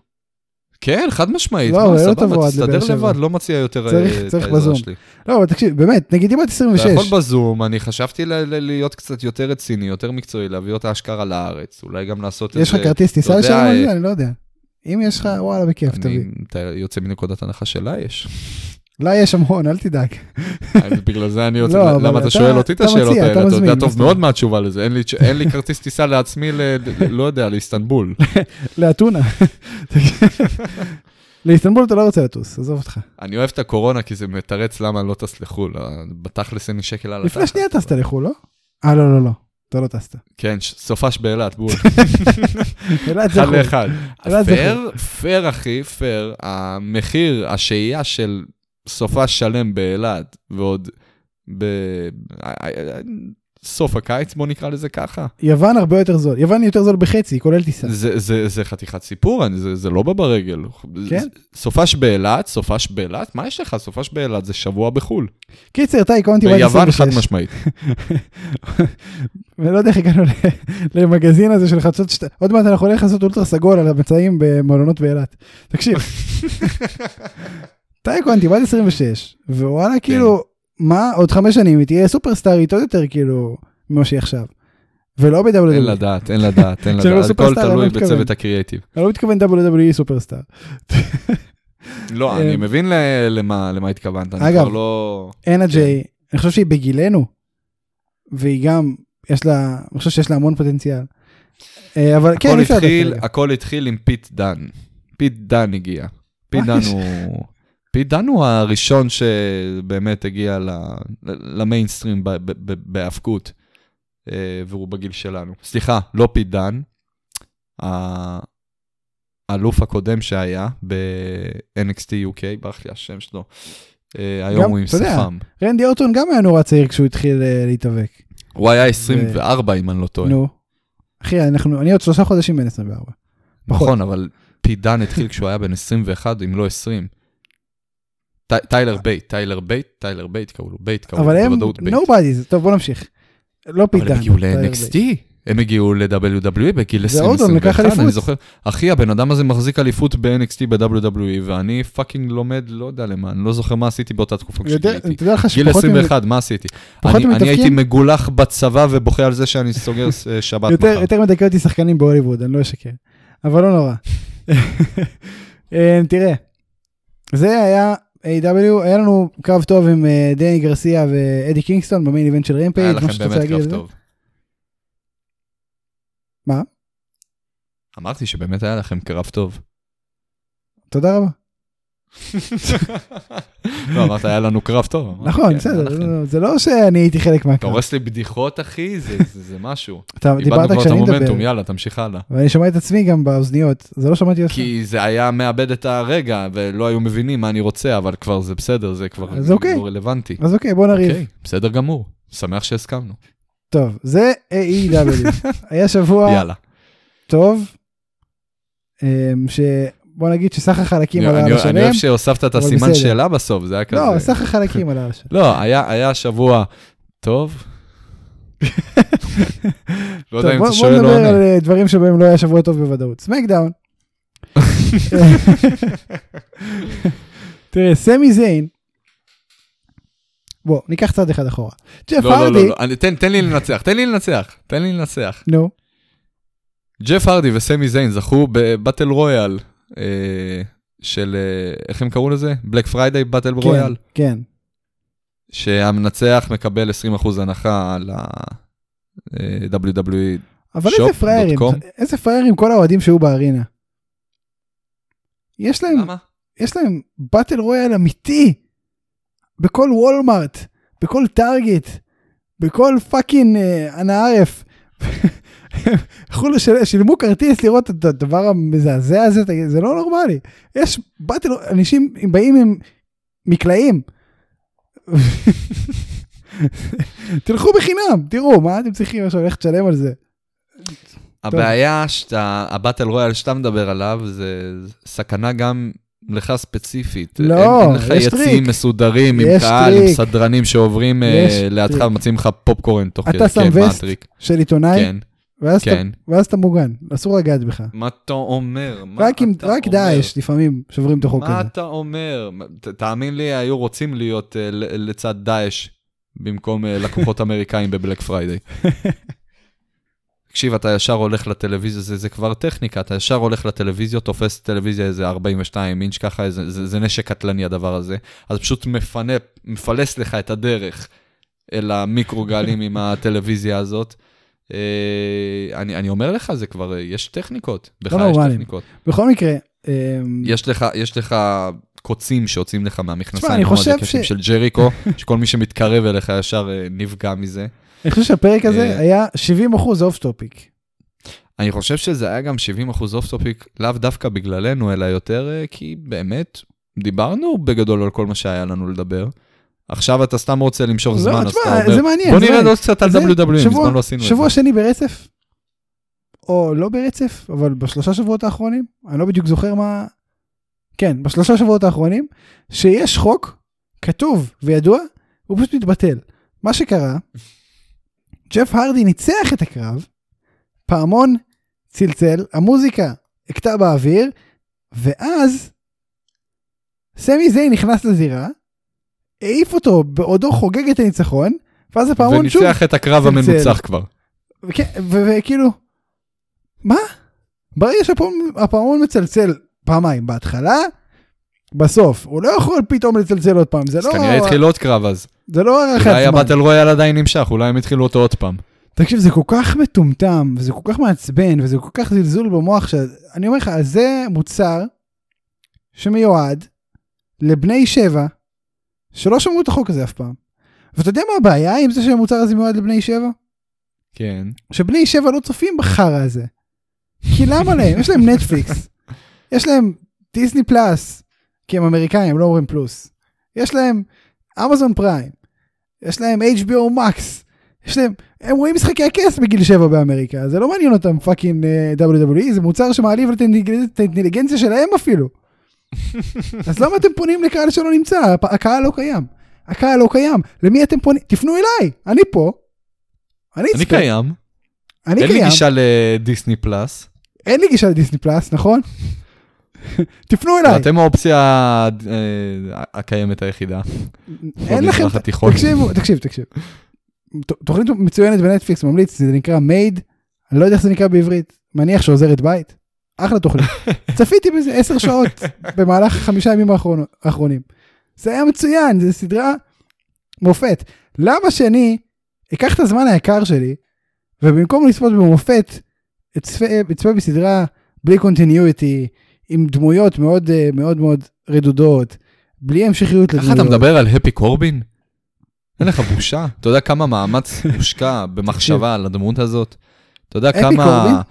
כן, חד משמעית, לא, מה, לא סבבה, תסתדר. לבד, לא מציע יותר צריך- אה, את צריך העזרה בזום. שלי. לא, אבל תקשיב, באמת, נגיד היא בת אתה 26. יכול בזום, אני חשבתי להיות קצת יותר רציני, יותר מקצועי, להביא אותה אשכרה לארץ, אולי גם לעשות יש לך כרטיס טיסה אתה על אה, זה? אני לא יודע. אם יש לך, וואלה, בכיף, תביא. אתה יוצא מנקודת הנחה שלה יש. לה יש המון, אל תדאג. בגלל זה אני לא, יוצא, אבל למה אתה שואל אותי את השאלות האלה? אתה יודע טוב. מאוד מה התשובה לזה, אין לי- כרטיס טיסה לעצמי, לא יודע, לאיסטנבול. [laughs] לאתונה. [laughs] לאיסטנבול אתה לא רוצה לטוס, עזוב אותך. אני אוהב את הקורונה כי זה מתרץ למה אני לא טס לחו"ל, בתכלס אין לי שקל על התחת. שנייה טסת לחו"ל, לא? אה, לא, לא, לא. אתה לא טסת. כן, סופש באילת, בול. [laughs] אילת זה אחד חו"ל. לאחד. אילת זה פייר, פייר אחי, פייר, המחיר, השהייה של סופה שלם באילת, ועוד בסוף הקיץ, בוא נקרא לזה ככה. יוון הרבה יותר זול. יוון יותר זול בחצי, כולל טיסה. זה, זה, זה חתיכת סיפור, אני- זה, זה לא בא ברגל. כן. סופש באילת, סופש באילת, מה יש לך? סופש באילת זה שבוע בחו"ל. קיצר, טי קונטי ביוון 26. חד משמעית. [laughs] ולא יודע איך הגענו למגזין הזה של חדשות שת... עוד מעט אנחנו הולכים לעשות אולטרה סגול על המצעים במלונות באילת. תקשיב. [laughs] טי קונטי בת 26, ווואלה כאילו, מה, עוד חמש שנים היא תהיה סופרסטארית עוד יותר כאילו, ממה שהיא עכשיו. ולא ב-WWE. אין לדעת, אין לדעת, אין [laughs] אומר לדעת, הכל תלוי. בצוות הקריאייטיב. אני לא מתכוון WWE superstar. [laughs] לא, אה, אני מבין ל- למה התכוונת, אני אגב, כבר לא... אנה ג'יי, אני חושב שהיא בגילנו, והיא גם, יש לה, אני חושב שיש לה המון פוטנציאל. אה, אבל כן, אי אפשר לדעת. הכל התחיל עם פיט דאן. פיט דאן הגיע. פיט מה דאן? הוא... פיט דאן הוא הראשון שבאמת הגיע למיינסטרים בהאבקות, אה, והוא בגיל שלנו. סליחה, לא פיט דאן, ה- האלוף הקודם שהיה ב-NXT UK, ברח לי השם שלו. אה, היום הוא עם שפם. רנדי אורטון גם היה נורא צעיר כשהוא התחיל אה, להתאבק. הוא היה 24 אם אני לא טועה. נו. אחי, אנחנו, אני עוד שלושה חודשים בן 24. פחות. נכון, אבל פיט דאן התחיל כשהוא היה בן 21, אם לא 20. טי- טיילר בייט, טיילר בייט, טיילר בייט קראו לו, בייט קראו לו, אבל הם, nobodies, טוב בוא נמשיך. לא אבל פיט דאן. הם הגיעו ל-NXT. הם הגיעו ל-WWE בגיל ואורטון לקח 20-21, אני. זוכר. אחי, הבן אדם הזה מחזיק אליפות ב-NXT ב-WWE, ואני fucking לומד, לא יודע למה, אני לא זוכר מה עשיתי באותה תקופה כשגיליתי. לך גיל שפחות מ- 21, מה עשיתי? אני? הייתי מגולח בצבא ובוכה על זה שאני סוגר אה, [laughs] שבת מחר. יותר מדכא אותי שחקנים בהוליווד, אני לא אשקר. אבל לא נורא. [laughs] אה, תראה, זה היה A.W, היה לנו קרב טוב עם אה, דני גרסיה ואדי קינגסטון במיין איבנט של רמפייג'. היה מה לכם באמת קרב? טוב. מה? אמרתי שבאמת היה לכם קרב טוב. תודה רבה. לא, אמרת, היה לנו קרב טוב. נכון, כן, בסדר. לא- זה לא שאני הייתי חלק אתה מהקרב. הורס לי בדיחות, אחי, זה- משהו. אתה איבדנו דיברת כבר את כשאני המומנטום, מדבר, יאללה, תמשיך הלאה. ואני שומע את עצמי גם באוזניות, זה לא שמעתי אותך. כי זה היה מאבד את הרגע, ולא היו מבינים מה אני רוצה, אבל כבר זה בסדר, זה כבר אוקיי. לא רלוונטי. אז אוקיי, בוא נריב. אוקיי, בסדר גמור. שמח שהסכמנו. טוב, זה AEW. [laughs] היה שבוע יאללה. טוב, אמ, שבוא נגיד שסך החלקים עלה על אני- אני השלם. אוהב שהוספת את הסימן. שאלה בסוף, זה היה כזה. לא, סך החלקים עלה על השלם. לא, היה היה שבוע טוב. לא יודע אם בוא אתה בוא שואל או נדבר על עונה. אה, דברים שבהם לא היה שבוע טוב בוודאות. סמאקדאון. [laughs] תראה, סמי זיין. בוא, ניקח צעד אחד אחורה. ג'ף לא, לא, הרדי, לא, לא, אני- תן תן לי לנצח, תן לי לנצח, תן לי לנצח. נו, ג'ף הרדי וסמי זיין זכו ב-battle royal של, אה, איך הם קראו לזה? Black Friday battle כן, royal. כן. שהמנצח מקבל 20% הנחה על ה-WWE. אבל shop איזה פראיירים, com. איזה פראיירים כל האוהדים שהיו בארינה. יש להם, למה? יש להם battle royal אמיתי. בכל וולמארט, בכל טארגט, בכל fucking אה, אנא עארף. הלכו לשל- שילמו כרטיס לראות את הדבר המזעזע הזה, זה לא נורמלי. יש באטל, אנשים באים עם מקלעים. תלכו בחינם, תראו, מה אתם צריכים עכשיו ללכת לשלם על זה? הבעיה שאתה, הבטל רויאל שאתה מדבר עליו, זה סכנה גם לך ספציפית. לא, אין, אין לך יש יציאים טריק. מסודרים עם יש קהל, עם טריק. סדרנים שעוברים יש אה, לידך טריק. ומציעים לך פופקורן תוך אתה כדי. שם כן, וסט? של עיתונאי, כן, ואז, כן. אתה, ואז אתה מוגן, אסור לגעת בך. מה אתה אומר? מה רק, עם, אתה רק אומר? דאעש לפעמים שוברים את החוק מה הזה. אתה אומר? ת- תאמין לי, היו רוצים להיות ל- לצד דאעש במקום אה, לקוחות [laughs] אמריקאים בבלק פריידיי. [laughs] תקשיב, אתה ישר הולך לטלוויזיה, זה, זה כבר טכניקה, אתה ישר הולך לטלוויזיה, תופס טלוויזיה איזה 42 אינץ' ככה, איזה, זה, זה נשק קטלני הדבר הזה, אז פשוט מפנה, מפלס לך את הדרך אל המיקרוגלים עם הטלוויזיה הזאת. אה, אני, אני אומר לך, זה כבר, אה, יש טכניקות, בך יש נורמלי. טכניקות. בכל מקרה, אמ, יש לך, יש לך קוצים שיוצאים לך מהמכנסיים, תשמע, אני כמו חושב ש- של ג'ריקו, [laughs] שכל מי שמתקרב אליך ישר אה, נפגע מזה. אני חושב שהפרק הזה אה, היה 70 אחוז off topic. אני חושב שזה היה גם 70% off topic, לאו דווקא בגללנו, אלא יותר כי באמת, דיברנו בגדול על כל מה שהיה לנו לדבר. עכשיו אתה סתם רוצה למשוך לא, זמן, אז אתה אומר, בוא מעניין. עוד קצת על זה WWE, שבוע- מזמן לא עשינו את שבוע זה. שני ברצף, או לא ברצף, אבל בשלושה שבועות האחרונים, אני לא בדיוק זוכר מה... כן, בשלושה שבועות האחרונים, שיש חוק כתוב וידוע, הוא פשוט מתבטל. מה שקרה, ג'ף הרדי ניצח את הקרב, פעמון צלצל, המוזיקה הכתה באוויר, ואז סמי זיין נכנס לזירה, העיף אותו בעודו חוגג את הניצחון, ואז הפעמון שוב וניצח את הקרב. המנוצח כבר. וכאילו, מה? ברגע שהפעמון מצלצל פעמיים, בהתחלה, בסוף, הוא לא יכול פתאום לצלצל עוד פעם, זה אז לא, כנראה התחיל עוד קרב אז. זה לא הארכת אולי זמן. הבטל רויאל עדיין נמשך, אולי הם התחילו אותו עוד פעם. תקשיב, זה כל כך מטומטם, וזה כל כך מעצבן, וזה כל כך זלזול במוח, שאני אומר לך, זה מוצר שמיועד לבני שבע, שלא שמעו את החוק הזה אף פעם. ואתה יודע מה הבעיה עם זה שהמוצר הזה מיועד לבני שבע? כן. שבני שבע לא צופים בחרא הזה. כי למה להם? יש להם נטפליקס. [laughs] יש להם דיסני פלאס, כי הם אמריקאים, הם לא אומרים פלוס. יש להם אמזון פריים. יש להם HBO Max. יש להם, הם רואים משחקי הכס בגיל 7 באמריקה, זה לא מעניין אותם fucking uh, WWE, זה מוצר שמעליב את האינטליגנציה שלהם אפילו. אז למה אתם פונים לקהל שלא נמצא? הקהל לא קיים. הקהל לא קיים. למי אתם פונים? תפנו אליי, אני פה. אני אני. קיים, אני אין לי קיים. גישה לדיסני פלאס. אין לי גישה לדיסני פלאס, נכון? [laughs] תפנו אליי. אתם האופציה אה, הקיימת היחידה. אין לכם... תקשיבו, תקשיב, תקשיב. תוכנית מצוינת בנטפליקס, ממליץ, זה נקרא מייד, אני לא יודע איך זה נקרא בעברית, מניח שעוזרת בית. אחלה תוכנית. [laughs] צפיתי בזה עשר שעות במהלך חמישה ימים האחרונים. זה היה מצוין, זה סדרה מופת. למה שאני אקח את הזמן היקר שלי, ובמקום לצפות במופת, אצפה אצפה בסדרה בלי continuity, עם דמויות מאוד אה, מאוד מאוד רדודות, בלי המשכיות לדמויות. אתה מדבר על הפי קורבין? אין לך בושה? אתה יודע כמה מאמץ מושקע במחשבה על הדמות הזאת? אתה יודע הפי כמה...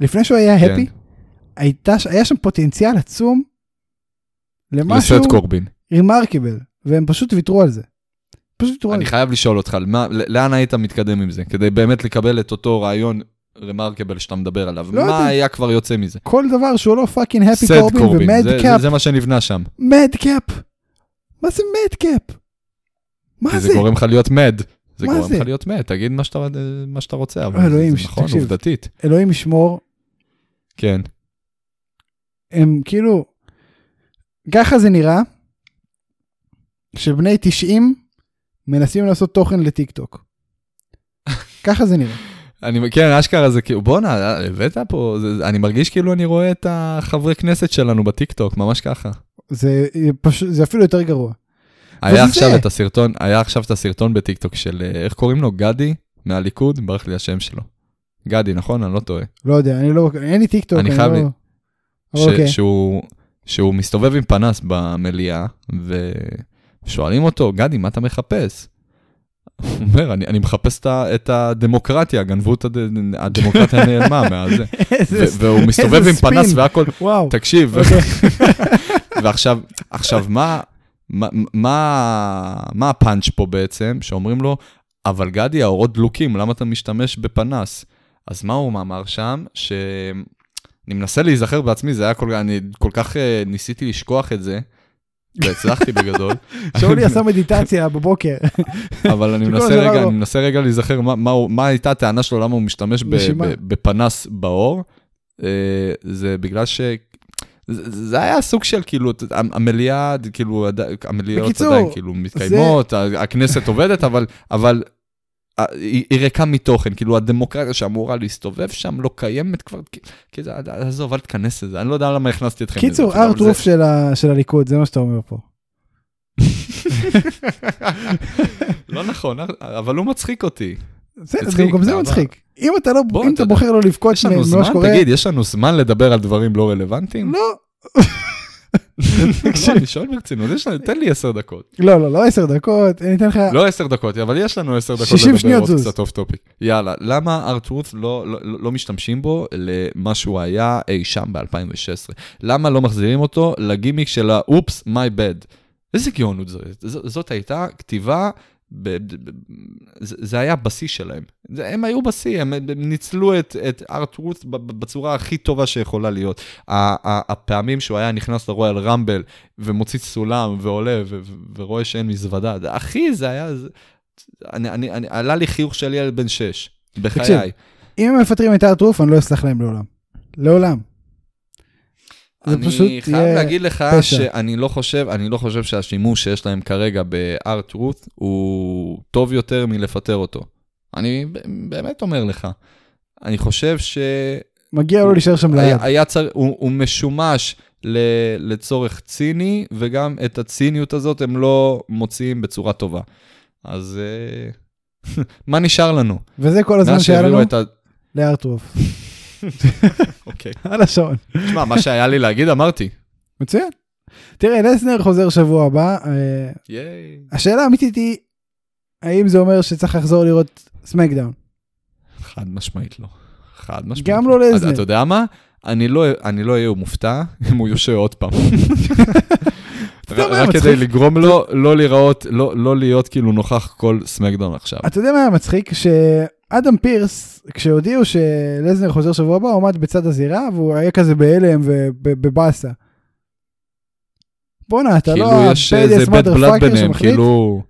לפני שהוא היה כן. הפי, הייתה, ש- היה שם פוטנציאל עצום למשהו לסט קורבין. remarkable, והם פשוט ויתרו על זה. פשוט ויתרו על אני זה. חייב לשאול אותך, מה- לאן היית מתקדם עם זה? כדי באמת לקבל את אותו רעיון remarkable שאתה מדבר עליו. לא יודע. מה היה כבר יוצא מזה? כל דבר שהוא לא fucking Happy Corbin Corbin, ו Mad זה- Cap, זה מה שנבנה שם. Madcap. מה זה Madcap? מה כי זה? זה גורם לך להיות mad. זה גורם? לך להיות mad, תגיד מה שאתה- מה שאתה רוצה, אבל אלוהים, זה נכון, תקשיב. עובדתית. אלוהים ישמור, כן. הם כאילו, ככה זה נראה, שבני 90 מנסים לעשות תוכן לטיק טוק. [laughs] ככה זה נראה. אני, כן, אשכרה זה כאילו, בואנה, הבאת פה, זה, אני מרגיש כאילו אני רואה את החברי כנסת שלנו בטיקטוק, ממש ככה. זה פשוט, זה אפילו יותר גרוע. היה עכשיו. את הסרטון, היה עכשיו את הסרטון בטיקטוק של, אה, איך קוראים לו? גדי? מהליכוד? ברח לי השם שלו. גדי, נכון? אני לא טועה. לא יודע, אני לא, אין לי טיק טוק. אני חייב לא... ש- אוקיי. שהוא, שהוא מסתובב עם פנס במליאה, ושואלים אותו, גדי, מה אתה מחפש? הוא אומר, אני, אני מחפש את, את הדמוקרטיה, גנבו את הד... הדמוקרטיה נעלמה מאז זה. [laughs] איזה ו- והוא מסתובב עם פנס ספין. והכל, וואו. תקשיב, אוקיי. [laughs] ועכשיו, עכשיו מה, מה, מה, מה הפאנץ' פה בעצם, שאומרים לו, אבל גדי, האורות דלוקים, למה אתה משתמש בפנס? אז מה הוא אמר שם? שאני מנסה להיזכר בעצמי, זה היה כל, אני כל כך אה, ניסיתי לשכוח את זה, והצלחתי [laughs] בגדול, שאולי עשה מדיטציה בבוקר. אבל אני [laughs] מנסה רגע. אני מנסה רגע להיזכר מה, מה, הוא- מה הייתה הטענה שלו, למה הוא משתמש בפנס באור. אה, זה בגלל ש... זה זה היה סוג של כאילו, המליאה, כאילו, המליאות בקיצור, עדיין כאילו מתקיימות, ה- הכנסת עובדת, אבל, אבל היא היא ריקה מתוכן, כאילו הדמוקרטיה שאמורה להסתובב שם לא קיימת כבר, זה, עזוב, אל תיכנס לזה, אני לא יודע למה הכנסתי אתכם. קיצור, ארט זה- רוף של ה- של הליכוד, זה מה שאתה אומר פה. [laughs] לא נכון, אבל הוא מצחיק אותי. בסדר, מצחיק, גם זה מצחיק. אם אתה לא, אם אתה. בוחר לא לבכות יש לנו ממה זמן, שקורה, תגיד, יש לנו זמן לדבר על דברים לא רלוונטיים? לא. [laughs] לא, אני שואל ברצינות, תן לי עשר דקות. לא, לא, לא עשר דקות, אני אתן לך... לא עשר דקות, אבל יש לנו עשר דקות 60 לדבר עוד. קצת off topic. יאללה, למה R-Truth לא, לא, לא משתמשים בו למה שהוא היה אי שם ב-2016? למה לא מחזירים אותו לגימיק של ה-Oops, my bad? איזה גאונות זאת? זאת הייתה כתיבה, ב, ב, זה, היה בשיא שלהם. זה, הם היו בשיא, הם, הם ניצלו את, את ארטרוט בצורה הכי טובה שיכולה להיות. הפעמים שהוא היה נכנס לרויאל רמבל ומוציא סולם ועולה ו, ו, ורואה שאין מזוודה, אחי, זה היה... זה, אני, אני, אני, עלה לי חיוך של ילד בן שש, בחיי. אם הם מפטרים את ארטרוף, אני לא אסלח להם לעולם. לעולם. זה אני פשוט חייב יהיה להגיד לך פשע. שאני לא חושב, אני לא חושב שהשימוש שיש להם כרגע בארט-רות הוא טוב יותר מלפטר אותו. אני באמת אומר לך. אני חושב שהיה מגיע לו להישאר שם ליד. היה צר... הוא, הוא משומש ל... לצורך ציני, וגם את הציניות הזאת הם לא מוציאים בצורה טובה. אז אה, [laughs] מה נשאר לנו? וזה כל הזמן שהיה לנו את ה... לארטרוף. אוקיי. [laughs] על השעון. תשמע, מה שהיה לי להגיד אמרתי. מצוין. תראה, לסנר חוזר שבוע הבא. אה, ייי. השאלה האמיתית היא, האם זה אומר שצריך לחזור לראות סמקדאון? חד משמעית לא. חד משמעית. גם לא אז לזנר. אתה יודע מה? אני לא, לא אהיה מופתע [laughs] אם הוא יושב עוד פעם. [laughs] רק? כדי לגרום לו לא להיראות, לא, לא להיות כאילו נוכח כל סמקדאון עכשיו. אתה יודע מה היה מצחיק? שאדם פירס, כשהודיעו שלזנר חוזר שבוע הבא, הוא עמד בצד הזירה, והוא היה כזה בהלם ובבאסה. בואנה, אתה כאילו לא יש איזה blood motherfucker ביניהם? כאילו...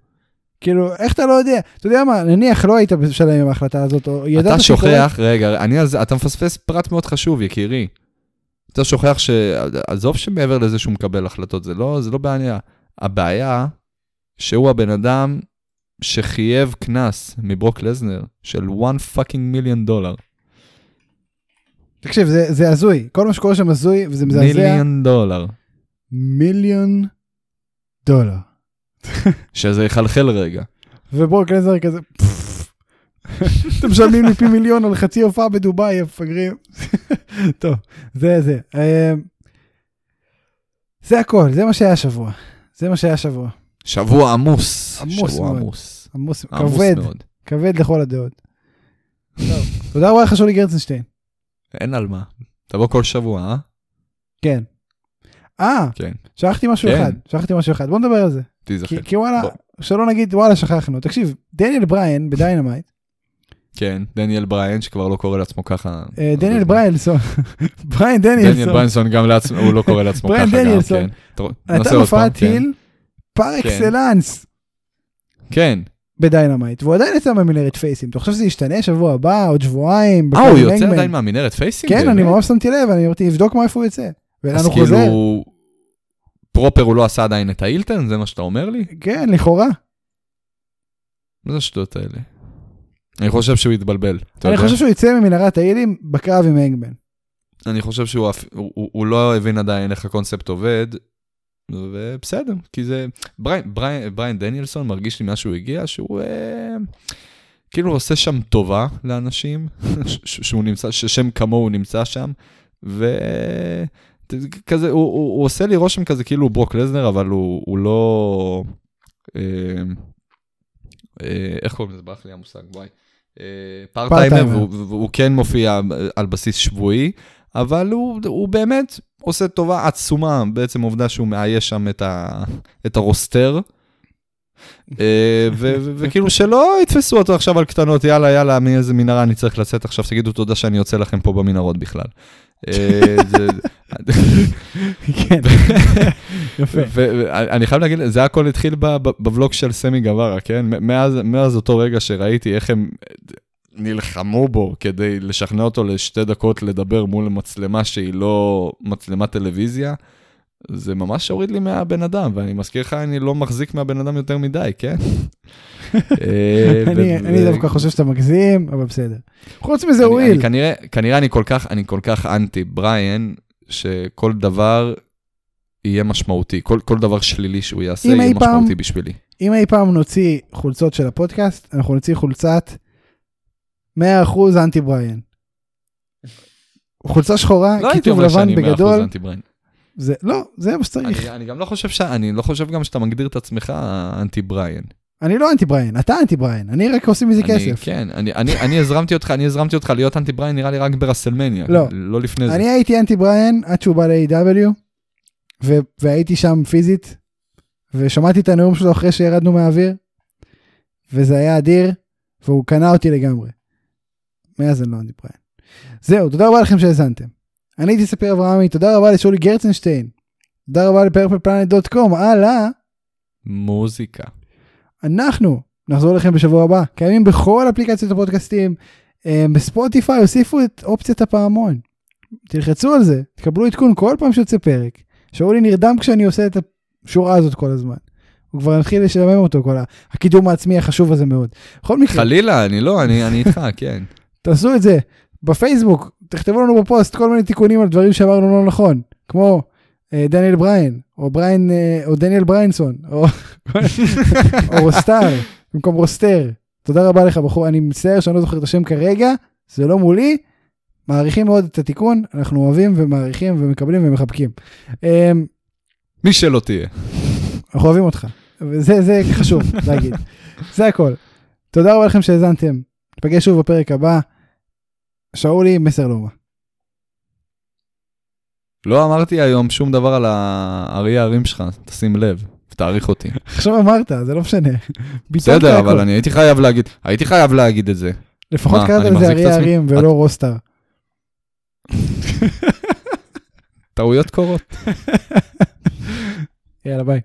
כאילו, איך אתה לא יודע? אתה יודע מה, נניח לא היית בשלם עם ההחלטה הזאת, או ידעת אתה שוכח, רגע, אני, אז- אתה מפספס פרט מאוד חשוב, יקירי. אתה שוכח ש... עזוב שמעבר לזה שהוא מקבל החלטות, זה לא, זה לא בעיה. הבעיה שהוא הבן אדם שחייב קנס מברוק לסנר של 1 פאקינג מיליון דולר. תקשיב, זה, זה הזוי, כל מה שקורה שם הזוי, וזה מזעזע. מיליון דולר. מיליון דולר. שזה יחלחל רגע. וברוק לסנר כזה, "פפפ, אתם משלמים לי פי מיליון על חצי הופעה בדובאי, מפגרים. טוב, זה זה. זה הכל, זה מה שהיה השבוע. זה מה שהיה השבוע. שבוע עמוס. עמוס שבוע מאוד. עמוס. עמוס, עמוס כבד, מאוד. כבד לכל הדעות. טוב, תודה רבה לך שולי גרצנשטיין. אין על מה. תבוא כל שבוע, אה? כן. אה, כן. שכחתי משהו כן. אחד, שכחתי משהו אחד, בוא נדבר על זה. תיזכר. כי, כי וואלה, בוא. שלא נגיד וואלה שכחנו. תקשיב, דניאל בריין בדיינמייט, כן, דניאל בריין, שכבר לא קורא לעצמו ככה. אה, דניאל בריילסון, [laughs] בריין דניאל דניאלסון, בריינסון גם לעצמו, הוא לא קורא לעצמו בריין ככה גם, דניאלסון. כן. אתה- נעשה נתן הופעת. היל פר אקסלנס כן. בדיינמייט, והוא עדיין יצא מהמנהרת פייסים. אתה חושב שזה ישתנה שבוע הבא, עוד שבועיים? אה, הוא יוצא? עדיין מהמנהרת פייסים? כן, אני? ממש שמתי לב, אני אמרתי, לבדוק מאיפה הוא יוצא. ולאן אז. כאילו, proper הוא לא עשה עדיין את ה heel turn? זה מה שאתה אומר לי? כן, לכאורה. מה זה השטויות האלה? אני חושב שהוא התבלבל. אתה אני? חושב שהוא יצא ממנהרת ההילים בקרב עם האנגמן. אני חושב שהוא לא הבין עדיין איך הקונספט עובד, ובסדר, כי זה... בריין- בריין בריין דניאלסון מרגיש לי מאז שהוא הגיע, שהוא אה, כאילו עושה שם טובה לאנשים, שהוא נמצא, ששם כמוהו נמצא שם, וכזה, הוא, הוא, הוא עושה לי רושם כזה כאילו הוא ברוק לסנר, אבל הוא, הוא לא... אה, אה, איך קוראים לזה? ברח לי המושג, וואי. part timer, part-timer. והוא, והוא כן מופיע על בסיס שבועי, אבל הוא, הוא באמת עושה טובה עצומה, בעצם העובדה שהוא מאייש שם את, ה, את ה roster. אה, וכאילו שלא יתפסו אותו עכשיו על קטנות, יאללה, יאללה, מאיזה מנהרה אני צריך לצאת עכשיו, תגידו תודה שאני יוצא לכם פה במנהרות בכלל. אה, כן, יפה. ואני חייב להגיד, זה הכל התחיל ב- ב- בוולוג של סמי גווארה, כן? מאז אותו רגע שראיתי איך הם נלחמו בו כדי לשכנע אותו לשתי דקות לדבר מול מצלמה שהיא לא מצלמת טלוויזיה, זה ממש הוריד לי מהבן אדם, ואני מזכיר לך, אני לא מחזיק מהבן אדם יותר מדי, כן? [laughs] אה, אני דווקא חושב שאתה מגזים, אבל בסדר. חוץ מזה אני- הוא אני איל. כנראה, אני כל כך, אני כל כך אנטי בריאן, שכל דבר יהיה משמעותי, כל, דבר שלילי שהוא יעשה יהיה משמעותי בשבילי. אם אי פעם נוציא חולצות של הפודקאסט, אנחנו נוציא חולצת 100% אנטי בריין. חולצה שחורה, לא כיתוב לבן שאני 100% בגדול, בריין. זה, לא, זה מה שצריך. אני, אני גם לא חושב ש... אני לא חושב גם שאתה מגדיר את עצמך אנטי בריין. אני לא אנטי בריין, אתה אנטי בריין, אני רק עושים מזה כסף. כן, אני, אני, אני הזרמתי אותך, אני הזרמתי אותך להיות אנטי בריין נראה לי רק ברסלמניה. לא. לא לפני זה. אני הייתי אנטי בריין עד שהוא בא ל-AEW, ו- והייתי שם פיזית, ושמעתי את הנאום שלו אחרי שירדנו מהאוויר, וזה היה אדיר, והוא קנה אותי לגמרי. מאז אני לא אנטי בריין. זהו, תודה רבה לכם שהאזנתם. אני הייתי ספיר אברהמי, תודה רבה לשולי גרצנשטיין, תודה רבה לפרפלפלנט.קום, הלאה. מוזיקה. אנחנו נחזור לכם בשבוע הבא, קיימים בכל אפליקציות הפודקאסטים, אה, בספוטיפיי הוסיפו את אופציית הפעמון. תלחצו על זה, תקבלו עדכון כל פעם שיוצא פרק. שאולי נרדם כשאני עושה את השורה הזאת כל הזמן. הוא כבר התחיל לשלמם אותו, כל הקידום העצמי החשוב הזה מאוד. בכל מקרה, חלילה, אני לא, אני, אני איתך, [laughs] כן. תעשו את זה בפייסבוק, תכתבו לנו בפוסט כל מיני תיקונים על דברים שאמרנו לא נכון, כמו אה, דניאל בריין, או בריין, אה, או דניאל בריינסון, או, או roster, במקום roster. תודה רבה לך בחור, אני מצטער שאני לא זוכר את השם כרגע, זה לא מולי. מעריכים מאוד את התיקון, אנחנו אוהבים ומעריכים ומקבלים ומחבקים. אה, מי שלא תהיה. אנחנו אוהבים אותך, וזה זה חשוב להגיד. זה הכל. תודה רבה לכם שהאזנתם, נפגש שוב בפרק הבא. שאולי מסר לאומה. לא אמרתי היום שום דבר על האריה הרים שלך, תשים לב, תעריך אותי. עכשיו אמרת, זה לא משנה. [laughs] בסדר. אבל אני הייתי חייב להגיד, הייתי חייב להגיד את זה. לפחות קראת לזה עצמי? הרים ולא רוסטר. [laughs] טעויות קורות. [laughs] יאללה ביי.